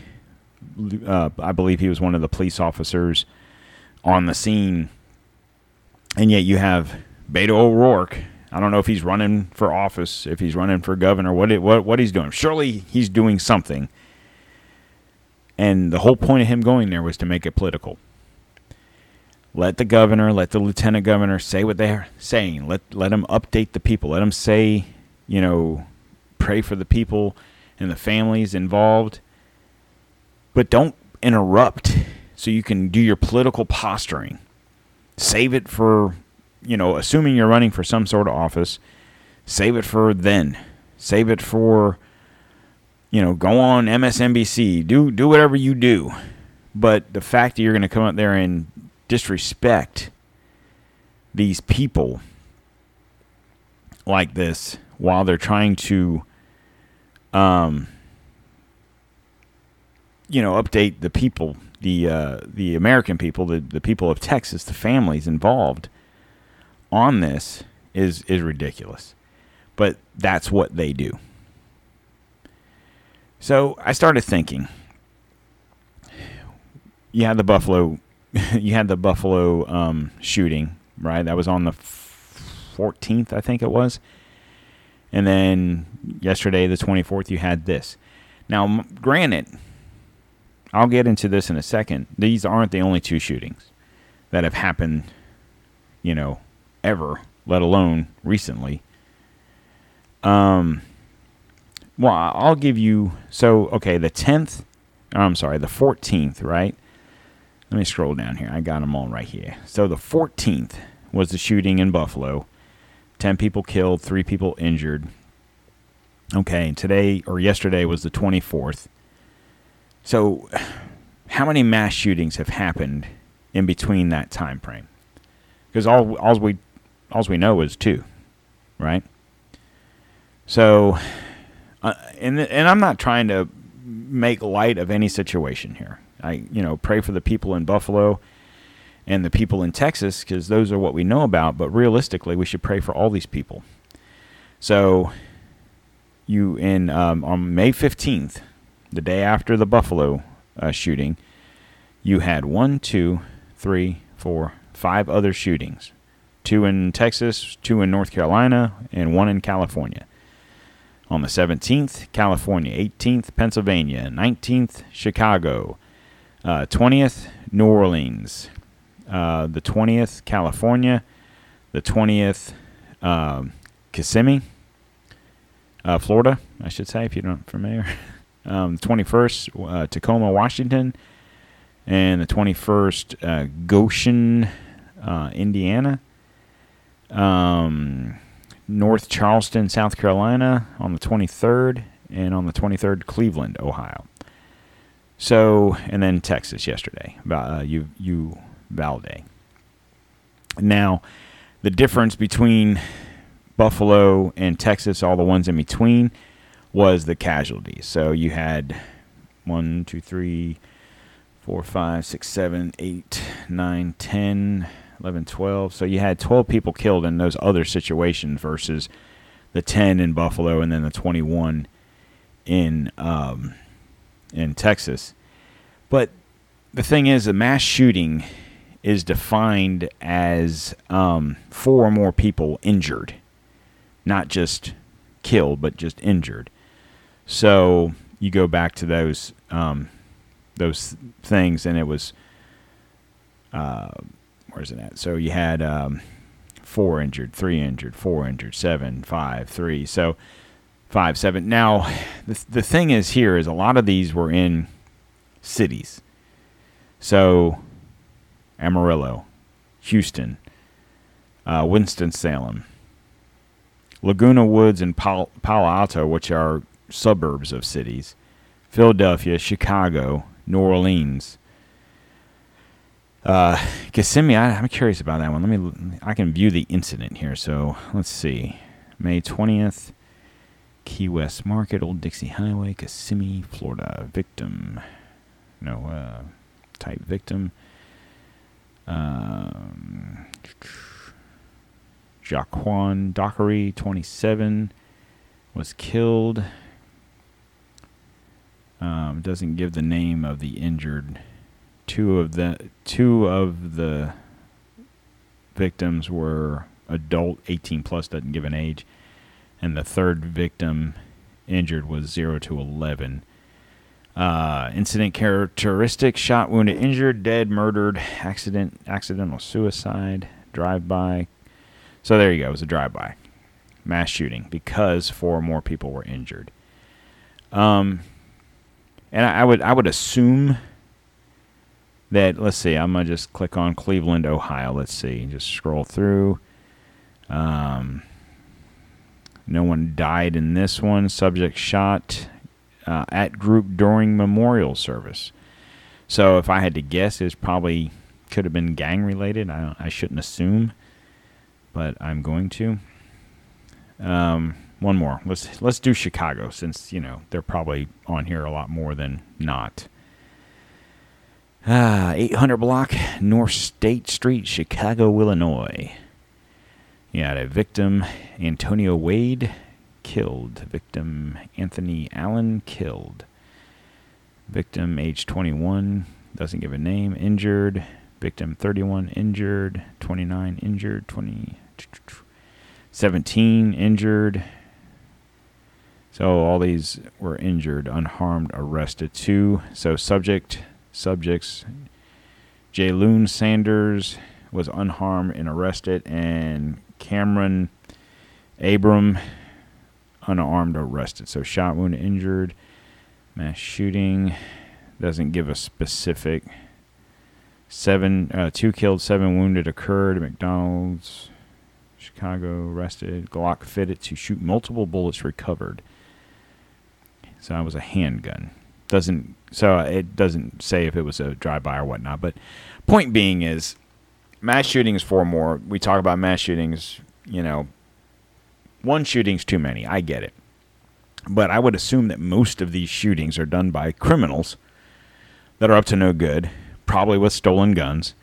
uh, I believe he was one of the police officers on the scene, and yet you have Beto O'Rourke. I don't know if he's running for office, if he's running for governor, what it, what what he's doing. Surely he's doing something. And the whole point of him going there was to make it political. Let the governor, let the lieutenant governor say what they're saying. Let let them update the people. Let them say, you know, pray for the people and the families involved. But don't interrupt so you can do your political posturing. Save it for, you know, assuming you're running for some sort of office, save it for then. Save it for, you know, go on MSNBC, do do whatever you do. But the fact that you're going to come out there and disrespect these people like this while they're trying to um you know update the people the uh, the American people, the, the people of Texas, the families involved on this is is ridiculous. But that's what they do. So I started thinking. You had the Buffalo, you had the Buffalo um, shooting, right? That was on the fourteenth, I think it was. And then yesterday, the twenty fourth, you had this. Now, granted, I'll get into this in a second. These aren't the only two shootings that have happened, you know, ever, let alone recently. Um, well, I'll give you so okay. The tenth, I'm sorry, the fourteenth, right? Let me scroll down here. I got them all right here. So the fourteenth was the shooting in Buffalo. Ten people killed, three people injured. Okay, today or yesterday was the twenty fourth. So, how many mass shootings have happened in between that time frame? Because all all we all we know is two, right? So, uh, and and I'm not trying to make light of any situation here. I you know pray for the people in Buffalo and the people in Texas because those are what we know about. But realistically, we should pray for all these people. So, you in um, on May 15th, the day after the Buffalo uh, shooting, you had one, two, three, four, five other shootings. Two in Texas, two in North Carolina, and one in California. On the 17th, California, 18th, Pennsylvania, 19th, Chicago, uh, 20th, New Orleans, uh, the 20th, California, the 20th, um, Kissimmee, uh, Florida, I should say, if you're not familiar. um, the 21st, uh, Tacoma, Washington, and the 21st, uh, Goshen, uh, Indiana, um, North Charleston, South Carolina on the 23rd, and on the 23rd, Cleveland, Ohio. So, and then Texas yesterday, uh, you you Valde. Now, the difference between Buffalo and Texas, all the ones in between, was the casualty. So you had one, two, three, four, five, six, seven, eight, nine, ten, eleven, twelve. So you had 12 people killed in those other situations versus the 10 in Buffalo and then the 21 in um, in Texas. But the thing is, a mass shooting is defined as um, four or more people injured, not just killed, but just injured. So you go back to those um, those things, and it was uh, where's it at? So you had um, four injured, three injured, four injured, seven, five, three. So five, seven. Now the the thing is here is a lot of these were in cities. So Amarillo, Houston, uh, Winston Salem, Laguna Woods, and Palo, Palo Alto, which are suburbs of cities, Philadelphia, Chicago, New Orleans. Uh, Kissimmee, I, I'm curious about that one. Let me, I can view the incident here. So let's see. May 20th, Key West Market, Old Dixie Highway, Kissimmee, Florida. Victim, no, uh, type victim. Um, Jaquan Dockery, 27, was killed. Um, doesn't give the name of the injured. Two of the two of the victims were adult, 18 plus, doesn't give an age, and the third victim injured was 0 to 11. Uh, incident characteristic: shot, wounded, injured, dead, murdered, accident, accidental suicide, drive-by. So there you go. It was a drive-by, mass shooting because four more people were injured. Um, and I, I would I would assume that let's see. I'm gonna just click on Cleveland, Ohio. Let's see. Just scroll through. Um, no one died in this one. Subject shot uh, at group during memorial service. So if I had to guess, it's probably could have been gang related. I I shouldn't assume, but I'm going to. Um, one more. Let's let's do Chicago since you know they're probably on here a lot more than not. Ah, 800 block North State Street, Chicago, Illinois. Had a victim, Antonio Wade, killed. Victim Anthony Allen killed. Victim age 21 doesn't give a name injured. Victim 31 injured. 29 injured. 20 17 injured. So all these were injured, unharmed, arrested. Two. So subject subjects. Jayloon Sanders was unharmed and arrested, and Cameron Abram unarmed, arrested. So shot, wound, injured, mass shooting. Doesn't give a specific. Seven, uh, two killed, seven wounded occurred at McDonald's, Chicago. Arrested. Glock fitted to shoot multiple bullets recovered. So that was a handgun. Doesn't so it doesn't say if it was a drive-by or whatnot. But point being is, mass shootings four more. We talk about mass shootings. You know, one shooting's too many. I get it. But I would assume that most of these shootings are done by criminals that are up to no good, probably with stolen guns.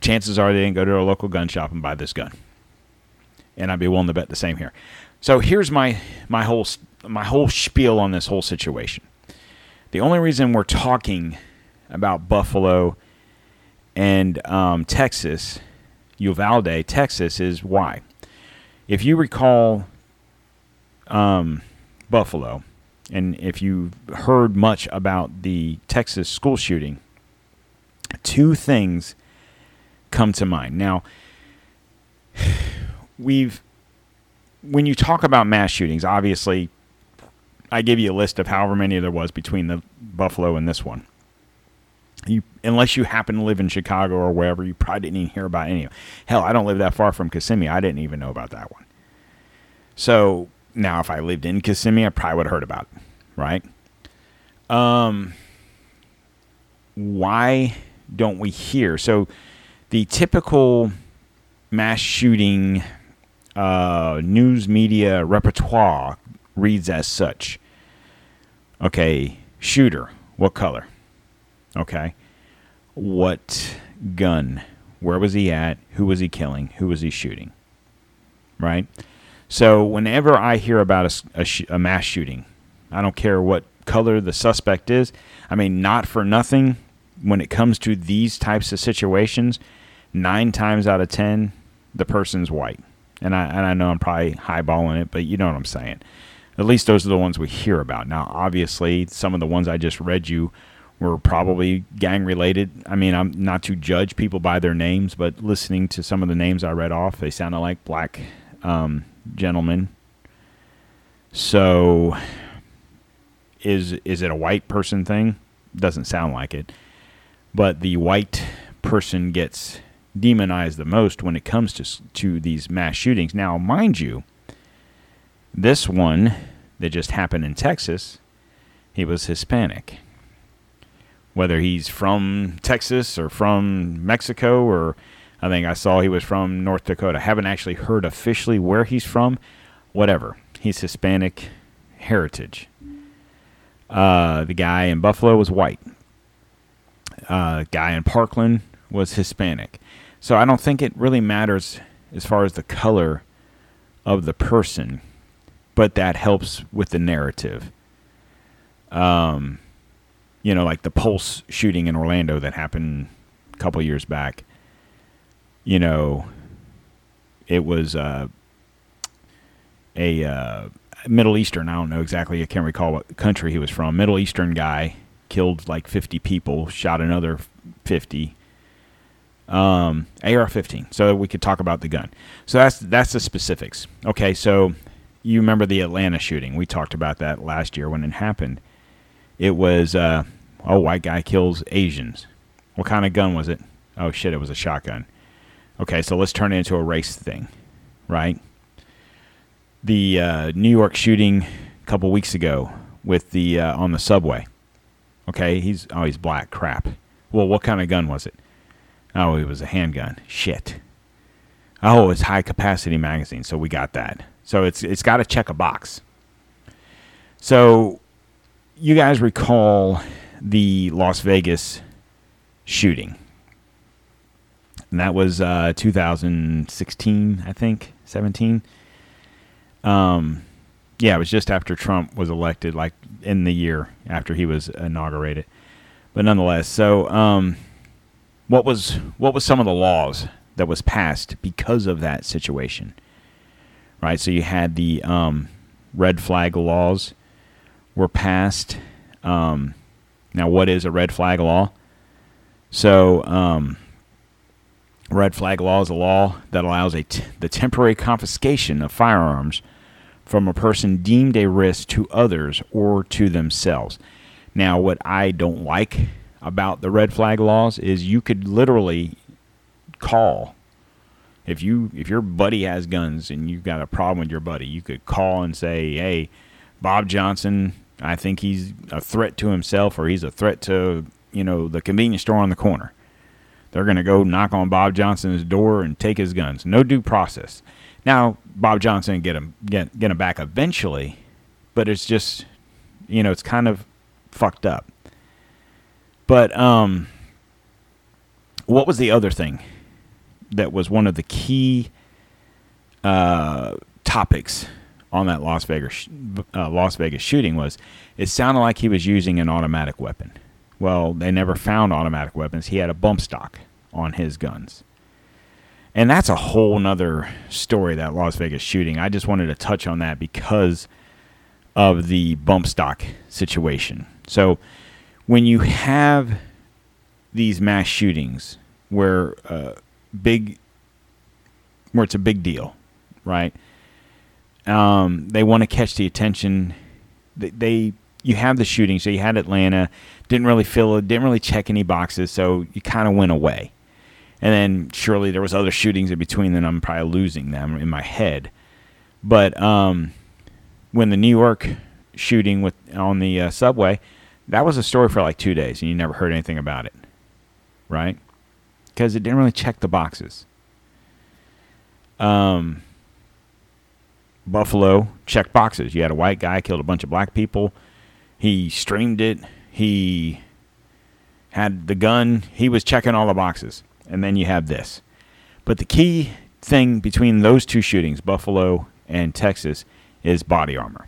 Chances are they didn't go to a local gun shop and buy this gun. And I'd be willing to bet the same here. So here's my my whole my whole spiel on this whole situation. The only reason we're talking about Buffalo and um, Texas, Uvalde, Texas, is why. If you recall um, Buffalo, and if you've heard much about the Texas school shooting, two things come to mind. Now, we've when you talk about mass shootings, obviously, I give you a list of however many there was between the Buffalo and this one. You, unless you happen to live in Chicago or wherever, you probably didn't even hear about any. Hell, I don't live that far from Kissimmee. I didn't even know about that one. So now, if I lived in Kissimmee, I probably would have heard about it, right? Um, why don't we hear? So, the typical mass shooting uh, news media repertoire reads as such. Okay, shooter, what color? Okay, what gun? Where was he at? Who was he killing? Who was he shooting? Right? So, whenever I hear about a, a, sh- a mass shooting, I don't care what color the suspect is. I mean, not for nothing, when it comes to these types of situations, nine times out of ten, the person's white. And I and I know I'm probably highballing it, but you know what I'm saying. At least those are the ones we hear about. Now, obviously, some of the ones I just read you were probably gang related. I mean, I'm not to judge people by their names, but listening to some of the names I read off, they sounded like black um, gentlemen. So, is is it a white person thing? Doesn't sound like it. But the white person gets demonized the most when it comes to to these mass shootings. Now, mind you, this one that just happened in Texas, he was Hispanic. Whether he's from Texas or from Mexico or I think I saw he was from North Dakota. haven't actually heard officially where he's from. Whatever. He's Hispanic heritage. Uh, the guy in Buffalo was white. Uh, guy in Parkland was Hispanic. So I don't think it really matters as far as the color of the person, but that helps with the narrative. Um, you know, like the Pulse shooting in Orlando that happened a couple years back. You know, it was uh, a uh, Middle Eastern. I don't know exactly. I can't recall what country he was from. Middle Eastern guy killed like 50 people, shot another 50 um, AR-15. So we could talk about the gun. So that's that's the specifics. Okay, so you remember the Atlanta shooting? We talked about that last year when it happened. It was uh, oh, white guy kills Asians. What kind of gun was it? Oh shit, it was a shotgun. Okay, so let's turn it into a race thing, right? The uh, New York shooting a couple weeks ago with the uh, on the subway. Okay, he's oh he's black. Crap. Well, what kind of gun was it? Oh, it was a handgun. Shit. Oh, it's high capacity magazine, so we got that. So it's it's got to check a box. So you guys recall the Las Vegas shooting. And that was uh, 2016, I think, 17. Um, yeah, it was just after Trump was elected, like in the year after he was inaugurated. But nonetheless, so um, what was what was some of the laws that was passed because of that situation? Right. So you had the um, red flag laws were passed. Um, now, what is a red flag law? So, um, red flag law is a law that allows a t- the temporary confiscation of firearms from a person deemed a risk to others or to themselves. Now, what I don't like about the red flag laws is you could literally call if you if your buddy has guns and you've got a problem with your buddy, you could call and say, "Hey, Bob Johnson, I think he's a threat to himself or he's a threat to, you know, the convenience store on the corner." They're going to go knock on Bob Johnson's door and take his guns. No due process. Now, Bob Johnson get him get get him back eventually, but it's just you know, it's kind of fucked up. But um, what was the other thing that was one of the key uh, topics on that Las Vegas uh, Las Vegas shooting? Was it sounded like he was using an automatic weapon? Well, they never found automatic weapons. He had a bump stock on his guns. And that's a whole nother story, that Las Vegas shooting. I just wanted to touch on that because of the bump stock situation. So when you have these mass shootings where uh, big where it's a big deal, right? Um, they want to catch the attention. They, they you have the shooting, so you had Atlanta, didn't really fill it, didn't really check any boxes, so you kind of went away. And then surely there was other shootings in between, and I'm probably losing them in my head. But um, when the New York shooting with on the uh, subway, that was a story for like two days, and you never heard anything about it, right? Because it didn't really check the boxes. Um, Buffalo checked boxes. You had a white guy killed a bunch of black people. He streamed it. He had the gun. He was checking all the boxes. And then you have this. But the key thing between those two shootings, Buffalo and Texas, is body armor.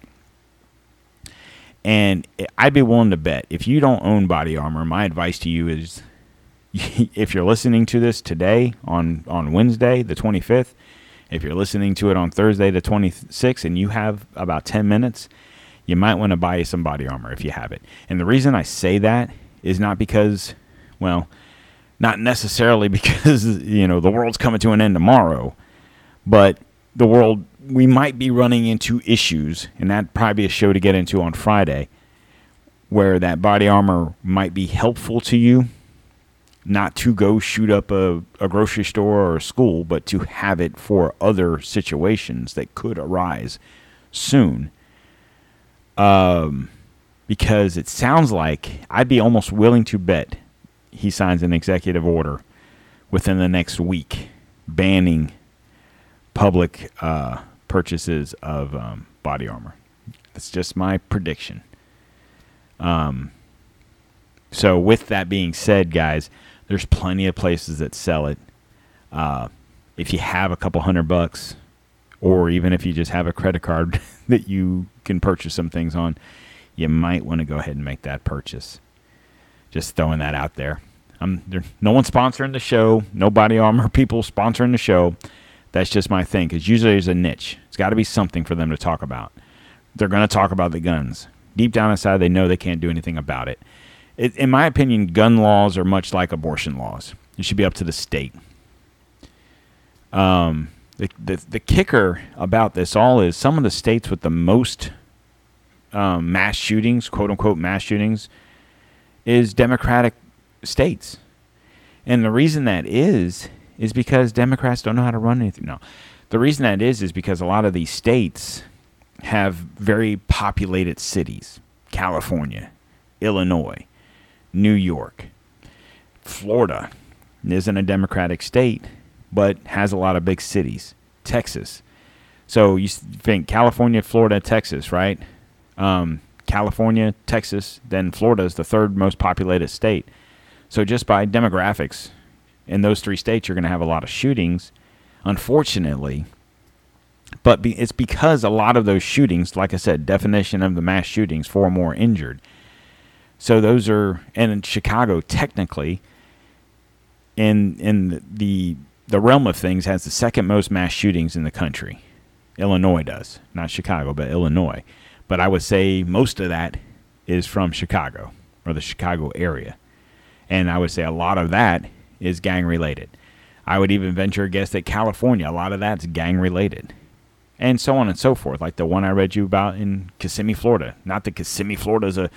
And I'd be willing to bet if you don't own body armor, my advice to you is if you're listening to this today on, on Wednesday, the 25th, If you're listening to it on Thursday the 26th and you have about 10 minutes, you might want to buy some body armor if you have it. And the reason I say that is not because, well, not necessarily because, you know, the world's coming to an end tomorrow, but the world, we might be running into issues, and that'd probably be a show to get into on Friday, where that body armor might be helpful to you not to go shoot up a, a grocery store or a school, but to have it for other situations that could arise soon. Um, because it sounds like I'd be almost willing to bet he signs an executive order within the next week banning public uh, purchases of um, body armor. That's just my prediction. Um, so, with that being said, guys, there's plenty of places that sell it. Uh, if you have a couple hundred bucks, or even if you just have a credit card that you can purchase some things on, you might want to go ahead and make that purchase. Just throwing that out there. I'm there, no one sponsoring the show, no body armor people sponsoring the show. That's just my thing. Because usually there's a niche. It's got to be something for them to talk about. They're going to talk about the guns. Deep down inside, they know they can't do anything about it. it. In my opinion, gun laws are much like abortion laws. It should be up to the state. Um, the, the, the kicker about this all is some of the states with the most um, mass shootings, quote unquote mass shootings, is Democratic states. And the reason that is, is because Democrats don't know how to run anything. No. The reason that is, is because a lot of these states have very populated cities California, Illinois, New York, Florida isn't a Democratic state, but has a lot of big cities. Texas. So you think California, Florida, Texas, right? Um, California, Texas, then Florida is the third most populated state. So just by demographics, in those three states, you're going to have a lot of shootings. Unfortunately, but be, it's because a lot of those shootings, like I said, definition of the mass shootings, four more injured. So those are, and in Chicago, technically, in in the the realm of things, has the second most mass shootings in the country. Illinois does, not Chicago, but Illinois. But I would say most of that is from Chicago or the Chicago area, and I would say a lot of that is gang related. I would even venture a guess that California, a lot of that's gang related and so on and so forth. Like the one I read you about in Kissimmee, Florida. Not that Kissimmee, Florida is a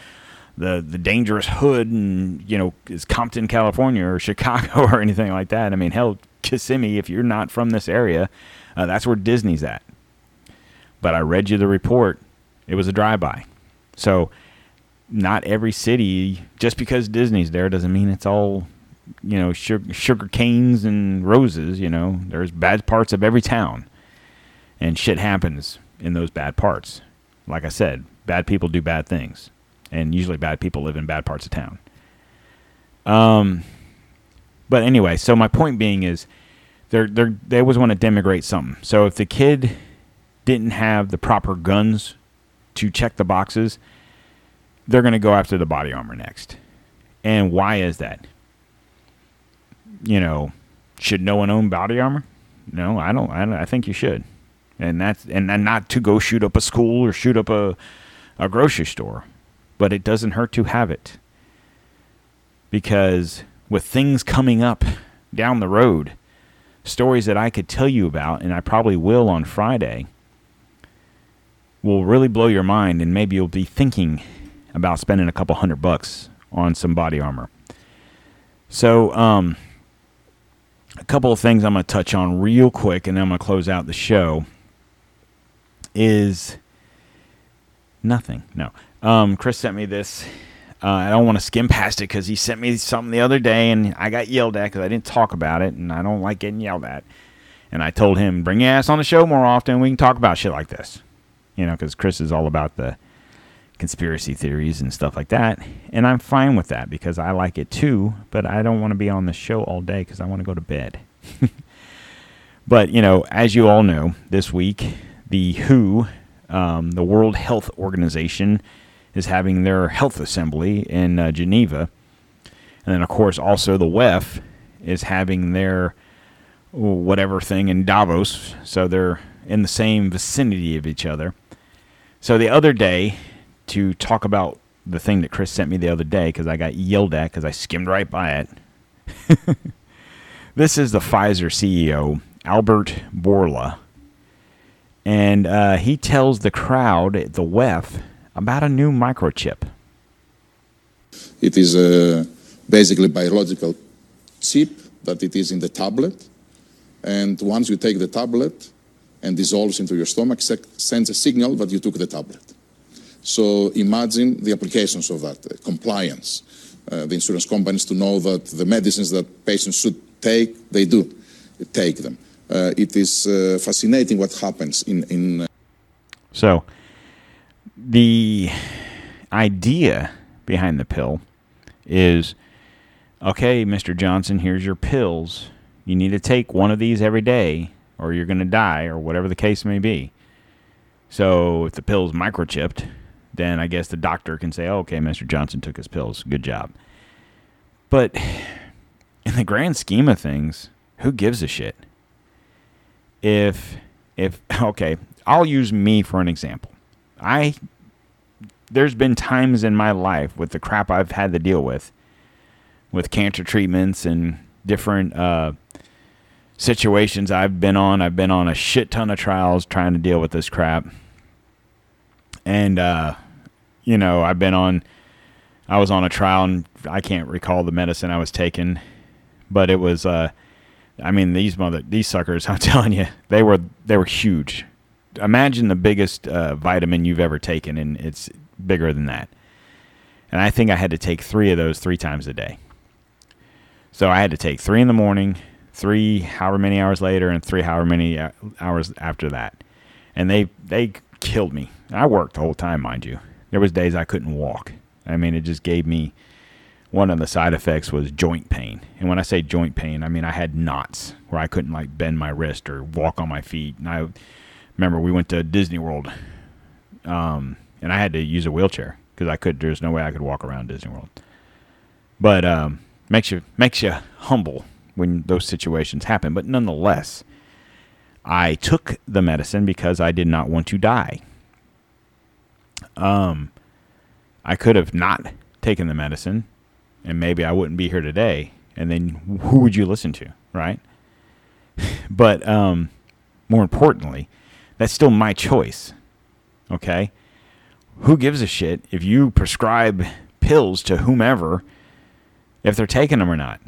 the the dangerous hood, and you know is Compton, California, or Chicago, or anything like that. I mean, hell, Kissimmee, if you're not from this area, uh, that's where Disney's at. But I read you the report; it was a drive-by. So, not every city, just because Disney's there, doesn't mean it's all you know sugar, sugar canes and roses. You know, there's bad parts of every town and shit happens in those bad parts. Like I said, bad people do bad things, and usually bad people live in bad parts of town. Um, but anyway, so my point being is, they're they they always want to demigrate something. So if the kid didn't have the proper guns to check the boxes, they're going to go after the body armor next. And why is that? You know, should no one own body armor? No, I don't. I, don't, I think you should and that's and, and not to go shoot up a school or shoot up a a grocery store, but it doesn't hurt to have it because with things coming up down the road, stories that I could tell you about, and I probably will on Friday, will really blow your mind, and maybe you'll be thinking about spending a couple hundred bucks on some body armor. So, um, a couple of things I'm going to touch on real quick, and then I'm going to close out the show is nothing. No. Um, Chris sent me this. Uh, I don't want to skim past it because he sent me something the other day and I got yelled at because I didn't talk about it and I don't like getting yelled at. And I told him, bring your ass on the show more often. We can talk about shit like this. You know, because Chris is all about the conspiracy theories and stuff like that. And I'm fine with that because I like it too, but I don't want to be on the show all day because I want to go to bed. but, you know, as you all know, this week the WHO, um, the World Health Organization, is having their health assembly in uh, Geneva. And then, of course, also the WEF is having their whatever thing in Davos, so they're in the same vicinity of each other. So the other day, to talk about the thing that Chris sent me the other day, because I got yelled at because I skimmed right by it. this is the Pfizer CEO, Albert Bourla. And uh, he tells the crowd the WEF about a new microchip. It is a basically biological chip that it is in the tablet. And once you take the tablet and dissolves into your stomach, sends a signal that you took the tablet. So imagine the applications of that, uh, compliance. Uh, the insurance companies to know that the medicines that patients should take, they do take them. Uh, it is uh, fascinating what happens in. in uh, so, the idea behind the pill is okay, Mr. Johnson, here's your pills. You need to take one of these every day or you're going to die or whatever the case may be. So if the pill's microchipped, then I guess the doctor can say, oh, okay, Mr. Johnson took his pills. Good job. But in the grand scheme of things, who gives a shit? If, if, okay, I'll use me for an example. I, there's been times in my life with the crap I've had to deal with with cancer treatments and different uh, situations I've been on. I've been on a shit ton of trials trying to deal with this crap. And, uh, you know, I've been on, I was on a trial and I can't recall the medicine I was taking, but it was, uh, I mean, these mother, these suckers, I'm telling you, they were, they were huge. Imagine the biggest uh, vitamin you've ever taken, and it's bigger than that. And I think I had to take three of those three times a day. So I had to take three in the morning, three however many hours later, and three however many uh, hours after that. And they they killed me. I worked the whole time, mind you. There was days I couldn't walk. I mean, it just gave me one of the side effects was joint pain. And when I say joint pain, I mean I had knots where I couldn't like bend my wrist or walk on my feet. And I remember we went to Disney World, um, and I had to use a wheelchair because I could. There's no way I could walk around Disney World. But um, makes you makes you humble when those situations happen. But nonetheless, I took the medicine because I did not want to die. Um, I could have not taken the medicine, and maybe I wouldn't be here today. And then who would you listen to, right? but um, more importantly, that's still my choice. Okay, who gives a shit if you prescribe pills to whomever? if they're taking them or not.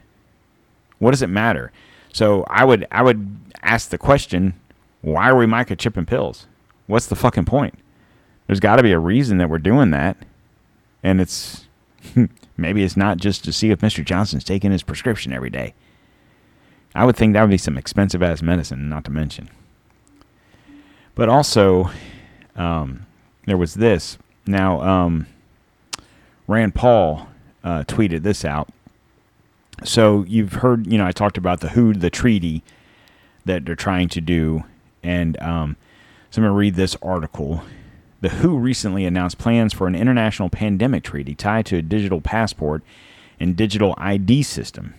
What does it matter? So I would I would ask the question, why are we microchipping pills? What's the fucking point? There's got to be a reason that we're doing that, and it's maybe it's not just to see if Mr. Johnson's taking his prescription every day. I would think that would be some expensive ass medicine, not to mention. But also, um, there was this. Now, um, Rand Paul uh, tweeted this out. So you've heard, you know, I talked about the WHO, the treaty that they're trying to do, and um, so I'm going to read this article. The WHO recently announced plans for an international pandemic treaty tied to a digital passport and digital ID system.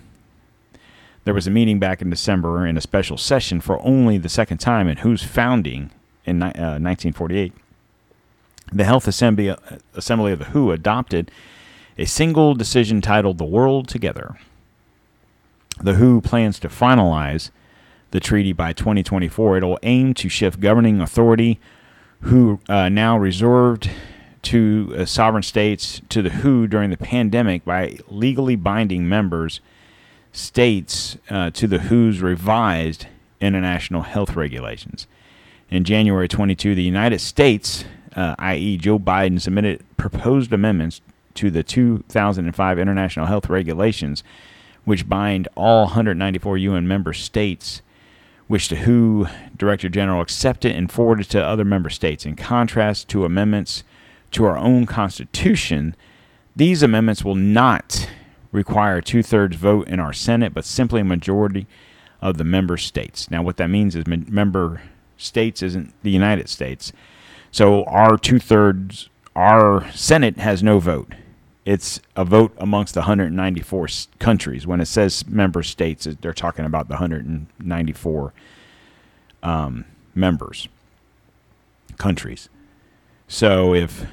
There was a meeting back in December in a special session for only the second time in WHO's founding in uh, 1948. The Health Assembly, uh, Assembly of the WHO adopted a single decision titled The World Together the WHO plans to finalize the treaty by 2024. It'll aim to shift governing authority, who uh, now reserved to uh, sovereign states, to the WHO during the pandemic by legally binding members states uh, to the WHO's revised international health regulations. In January 22, the United States, uh, i.e., Joe Biden, submitted proposed amendments to the 2005 international health regulations which bind all 194 UN member states, which the WHO Director General accepted and forwarded to other member states. In contrast to amendments to our own Constitution, these amendments will not require a two thirds vote in our Senate, but simply a majority of the member states. Now, what that means is member states isn't the United States. So our two thirds, our Senate has no vote. It's a vote amongst the 194 s- countries. When it says member states, they're talking about the 194 um, members, countries. So if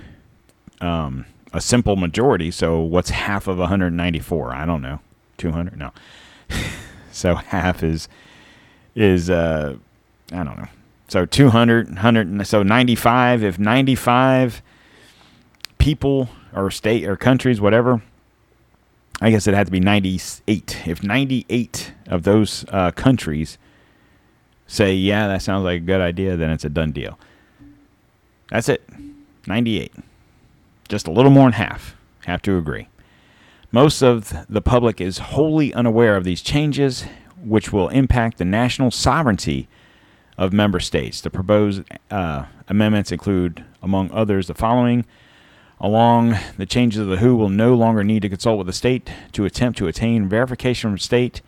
um, a simple majority, so what's half of 194? I don't know, 200? No. so half is is uh, I don't know. So 200, 100, so 95. If 95 people or state or countries, whatever, I guess it had to be 98. If 98 of those uh, countries say, yeah, that sounds like a good idea, then it's a done deal. That's it. 98. Just a little more than half have to agree. Most of the public is wholly unaware of these changes, which will impact the national sovereignty of member states. The proposed uh, amendments include, among others, the following. Along the changes of the WHO will no longer need to consult with the state to attempt to attain verification from state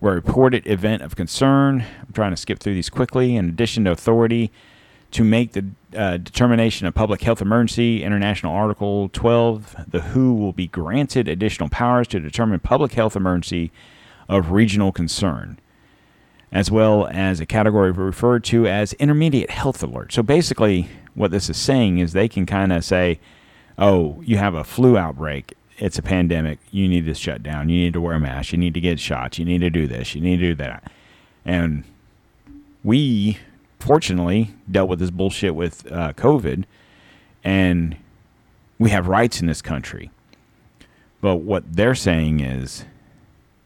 where a reported event of concern. I'm trying to skip through these quickly. In addition to authority to make the uh, determination of public health emergency, International Article 12, the WHO will be granted additional powers to determine public health emergency of regional concern, as well as a category referred to as intermediate health alert. So basically, what this is saying is they can kind of say, oh, you have a flu outbreak. It's a pandemic. You need to shut down. You need to wear a mask. You need to get shots. You need to do this. You need to do that. And we, fortunately, dealt with this bullshit with uh, COVID, and we have rights in this country. But what they're saying is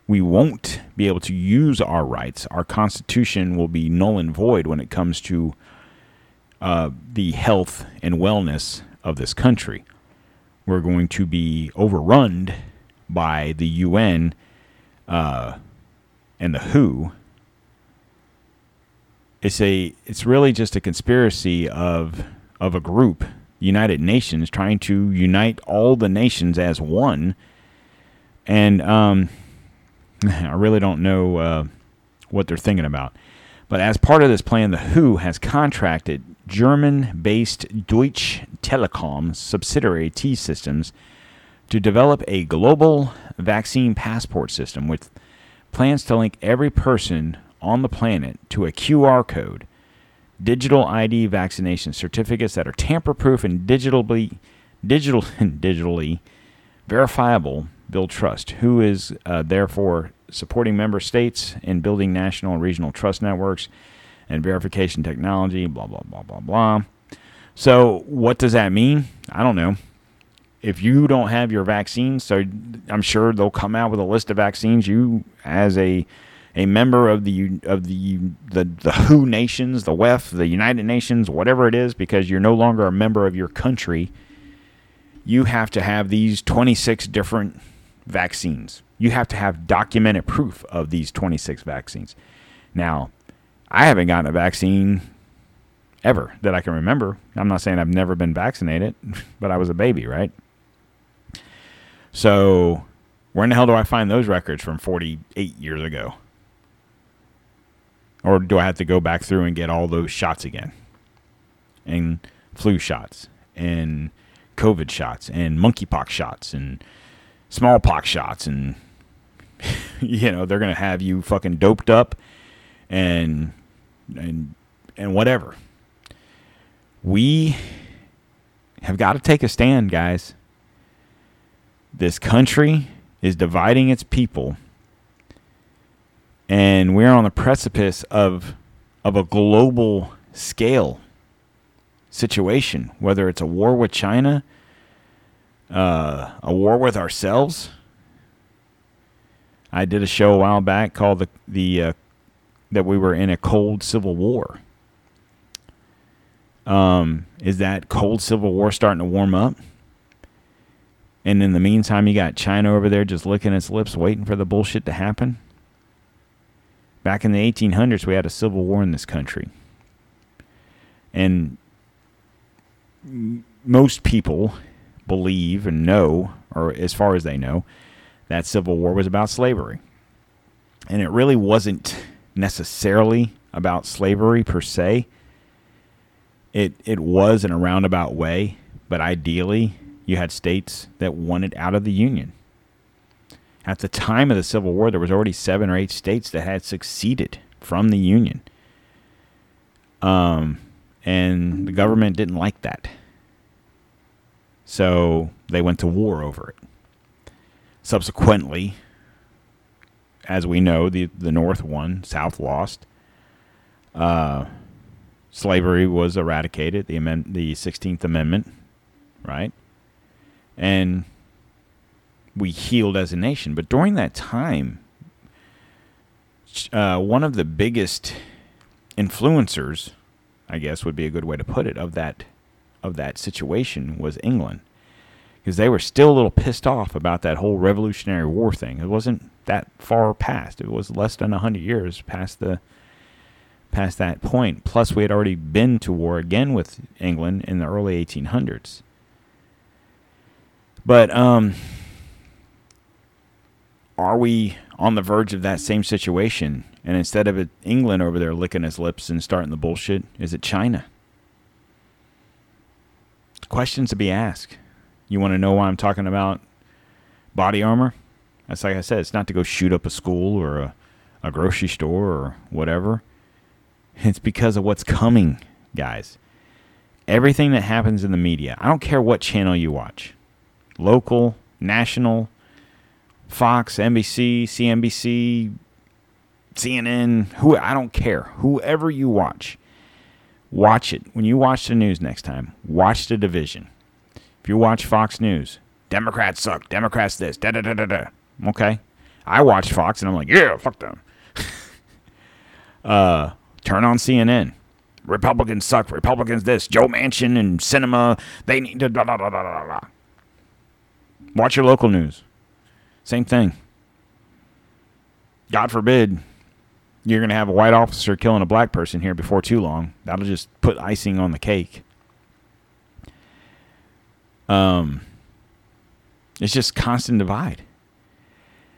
we won't be able to use our rights. Our Constitution will be null and void when it comes to uh, the health and wellness of this country. We're going to be overrun by the UN uh, and the WHO. It's a it's really just a conspiracy of of a group, United Nations, trying to unite all the nations as one. And um, I really don't know uh, what they're thinking about. But as part of this plan, the WHO has contracted German based Deutsche Telekom subsidiary T Systems to develop a global vaccine passport system with plans to link every person on the planet to a QR code, digital ID vaccination certificates that are tamper proof and digitally, digital, digitally verifiable build trust. Who is uh, therefore supporting member states in building national and regional trust networks and verification technology, blah, blah, blah, blah, blah. So, what does that mean? I don't know. If you don't have your vaccine, so I'm sure they'll come out with a list of vaccines you, as a a member of the of the the the WHO nations, the WEF, the United Nations, whatever it is, because you're no longer a member of your country, you have to have these 26 different vaccines. You have to have documented proof of these 26 vaccines. Now, I haven't gotten a vaccine ever that I can remember. I'm not saying I've never been vaccinated, but I was a baby, right? So, where in the hell do I find those records from 48 years ago? Or do I have to go back through and get all those shots again? And flu shots and COVID shots and monkeypox shots and smallpox shots and you know they're gonna have you fucking doped up and and and whatever. We have got to take a stand, guys. This country is dividing its people and we're on the precipice of of a global scale situation, whether it's a war with China, uh, a war with ourselves. I did a show a while back called the the uh, that we were in a cold civil war. Um, is that cold civil war starting to warm up? And in the meantime, you got China over there just licking its lips, waiting for the bullshit to happen. Back in the 1800s, we had a civil war in this country. And most people believe and know, or as far as they know, that civil war was about slavery. And it really wasn't necessarily about slavery per se. It, it was in a roundabout way, but ideally, you had states that wanted out of the Union. At the time of the Civil War, there was already seven or eight states that had succeeded from the Union. Um, and the government didn't like that. So they went to war over it. Subsequently, as we know, the, the North won, South lost. Uh, slavery was eradicated, the, amend- the 16th Amendment, right? And we healed as a nation. But during that time, uh, one of the biggest influencers, I guess would be a good way to put it, of that of that situation was England, because they were still a little pissed off about that whole Revolutionary War thing. It wasn't that far past; it was less than hundred years past the past that point. Plus, we had already been to war again with England in the early 1800s. But um, are we on the verge of that same situation? And instead of it, England over there licking his lips and starting the bullshit, is it China? Questions to be asked. You want to know why I'm talking about body armor? That's like I said, it's not to go shoot up a school or a, a grocery store or whatever. It's because of what's coming, guys. Everything that happens in the media, I don't care what channel you watch local, national, Fox, NBC, CNBC, CNN, who I don't care. Whoever you watch, watch it. When you watch the news next time, watch the division. If you watch Fox News, Democrats suck. Democrats this. Da da da da da. Okay, I watch Fox and I'm like, yeah, fuck them. uh, turn on CNN. Republicans suck. Republicans this. Joe Manchin and Sinema. They need to. Da, da, da, da, da. Watch your local news. Same thing. God forbid you're going to have a white officer killing a black person here before too long. That'll just put icing on the cake. Um, it's just constant divide.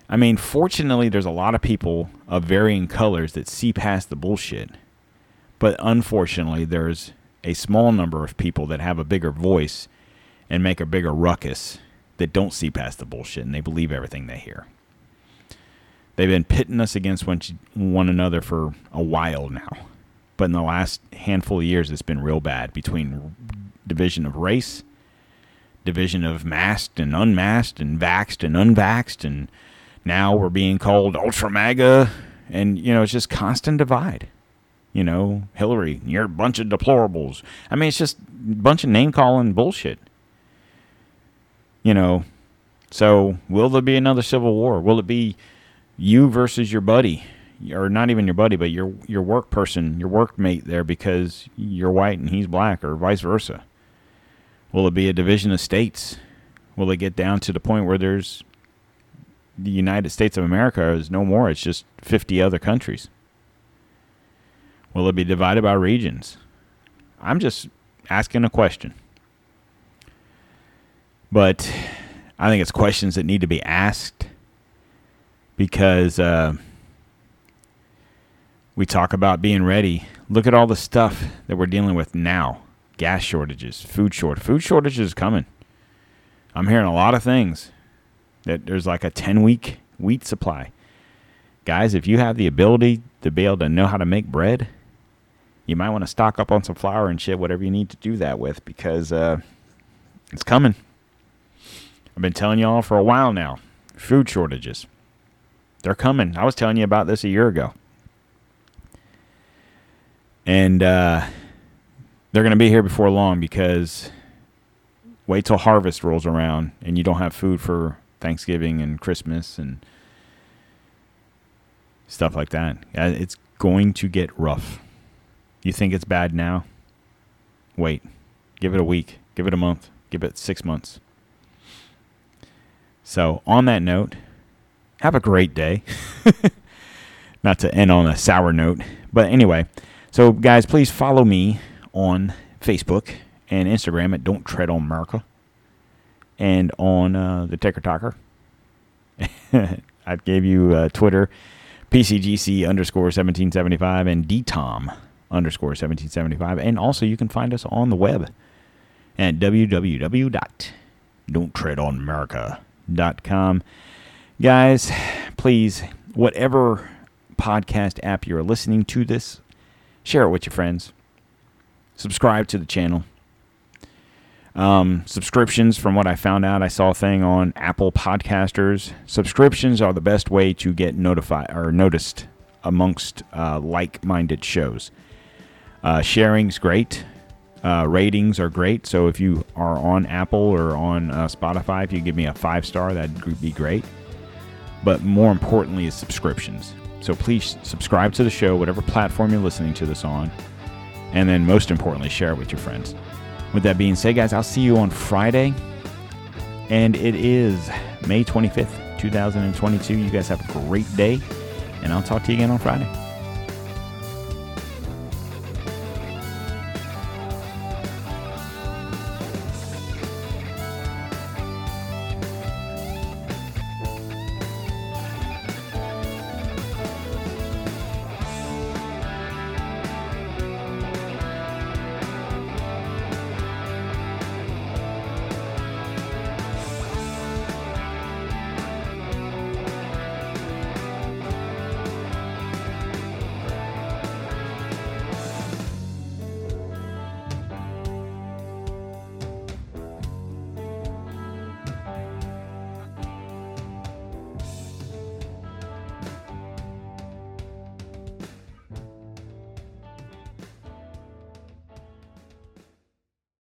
I mean, fortunately, there's a lot of people of varying colors that see past the bullshit. But unfortunately, there's a small number of people that have a bigger voice and make a bigger ruckus that don't see past the bullshit and they believe everything they hear. They've been pitting us against one, another for a while now. But in the last handful of years, it's been real bad between division of race, division of masked and unmasked, and vaxed and unvaxed, and now we're being called ultra MAGA, and you know it's just constant divide. You know, Hillary, you're a bunch of deplorables. I mean, it's just a bunch of name calling bullshit. You know, so will there be another civil war? Will it be you versus your buddy, or not even your buddy, but your your work person, your workmate there because you're white and he's black, or vice versa? Will it be a division of states? Will it get down to the point where there's the United States of America is no more? It's just 50 other countries. Will it be divided by regions? I'm just asking a question. But I think it's questions that need to be asked because uh, we talk about being ready. Look at all the stuff that we're dealing with now gas shortages, food short. Food shortages coming. I'm hearing a lot of things there's like a 10 week wheat supply. Guys, if you have the ability to be able to know how to make bread, you might want to stock up on some flour and shit, whatever you need to do that with, because uh, it's coming. I've been telling y'all for a while now. Food shortages. They're coming. I was telling you about this a year ago. And uh, they're going to be here before long because wait till harvest rolls around and you don't have food for Thanksgiving and Christmas and stuff like that. It's going to get rough. You think it's bad now? Wait. Give it a week. Give it a month. Give it six months. So, on that note, have a great day. Not to end on a sour note. But anyway, so guys, please follow me on Facebook and Instagram at Don't Tread on America and on uh, the Ticker Talker. I gave you uh, Twitter, PCGC underscore 1775 and DTOM underscore 1775. And also you can find us on the web at www Don't tread on America.com. Guys, please, whatever podcast app you're listening to this, share it with your friends. Subscribe to the channel. Um, subscriptions, from what I found out, I saw a thing on Apple Podcasters. Subscriptions are the best way to get notified or noticed amongst uh, like-minded shows. Uh, sharing's great. Uh, ratings are great. So if you are on Apple or on uh, Spotify, if you give me a five star, that'd be great. But more importantly, is subscriptions. So please subscribe to the show, whatever platform you're listening to this on, and then most importantly, share it with your friends. With that being said, guys, I'll see you on Friday. And it is May 25th, 2022. You guys have a great day. And I'll talk to you again on Friday.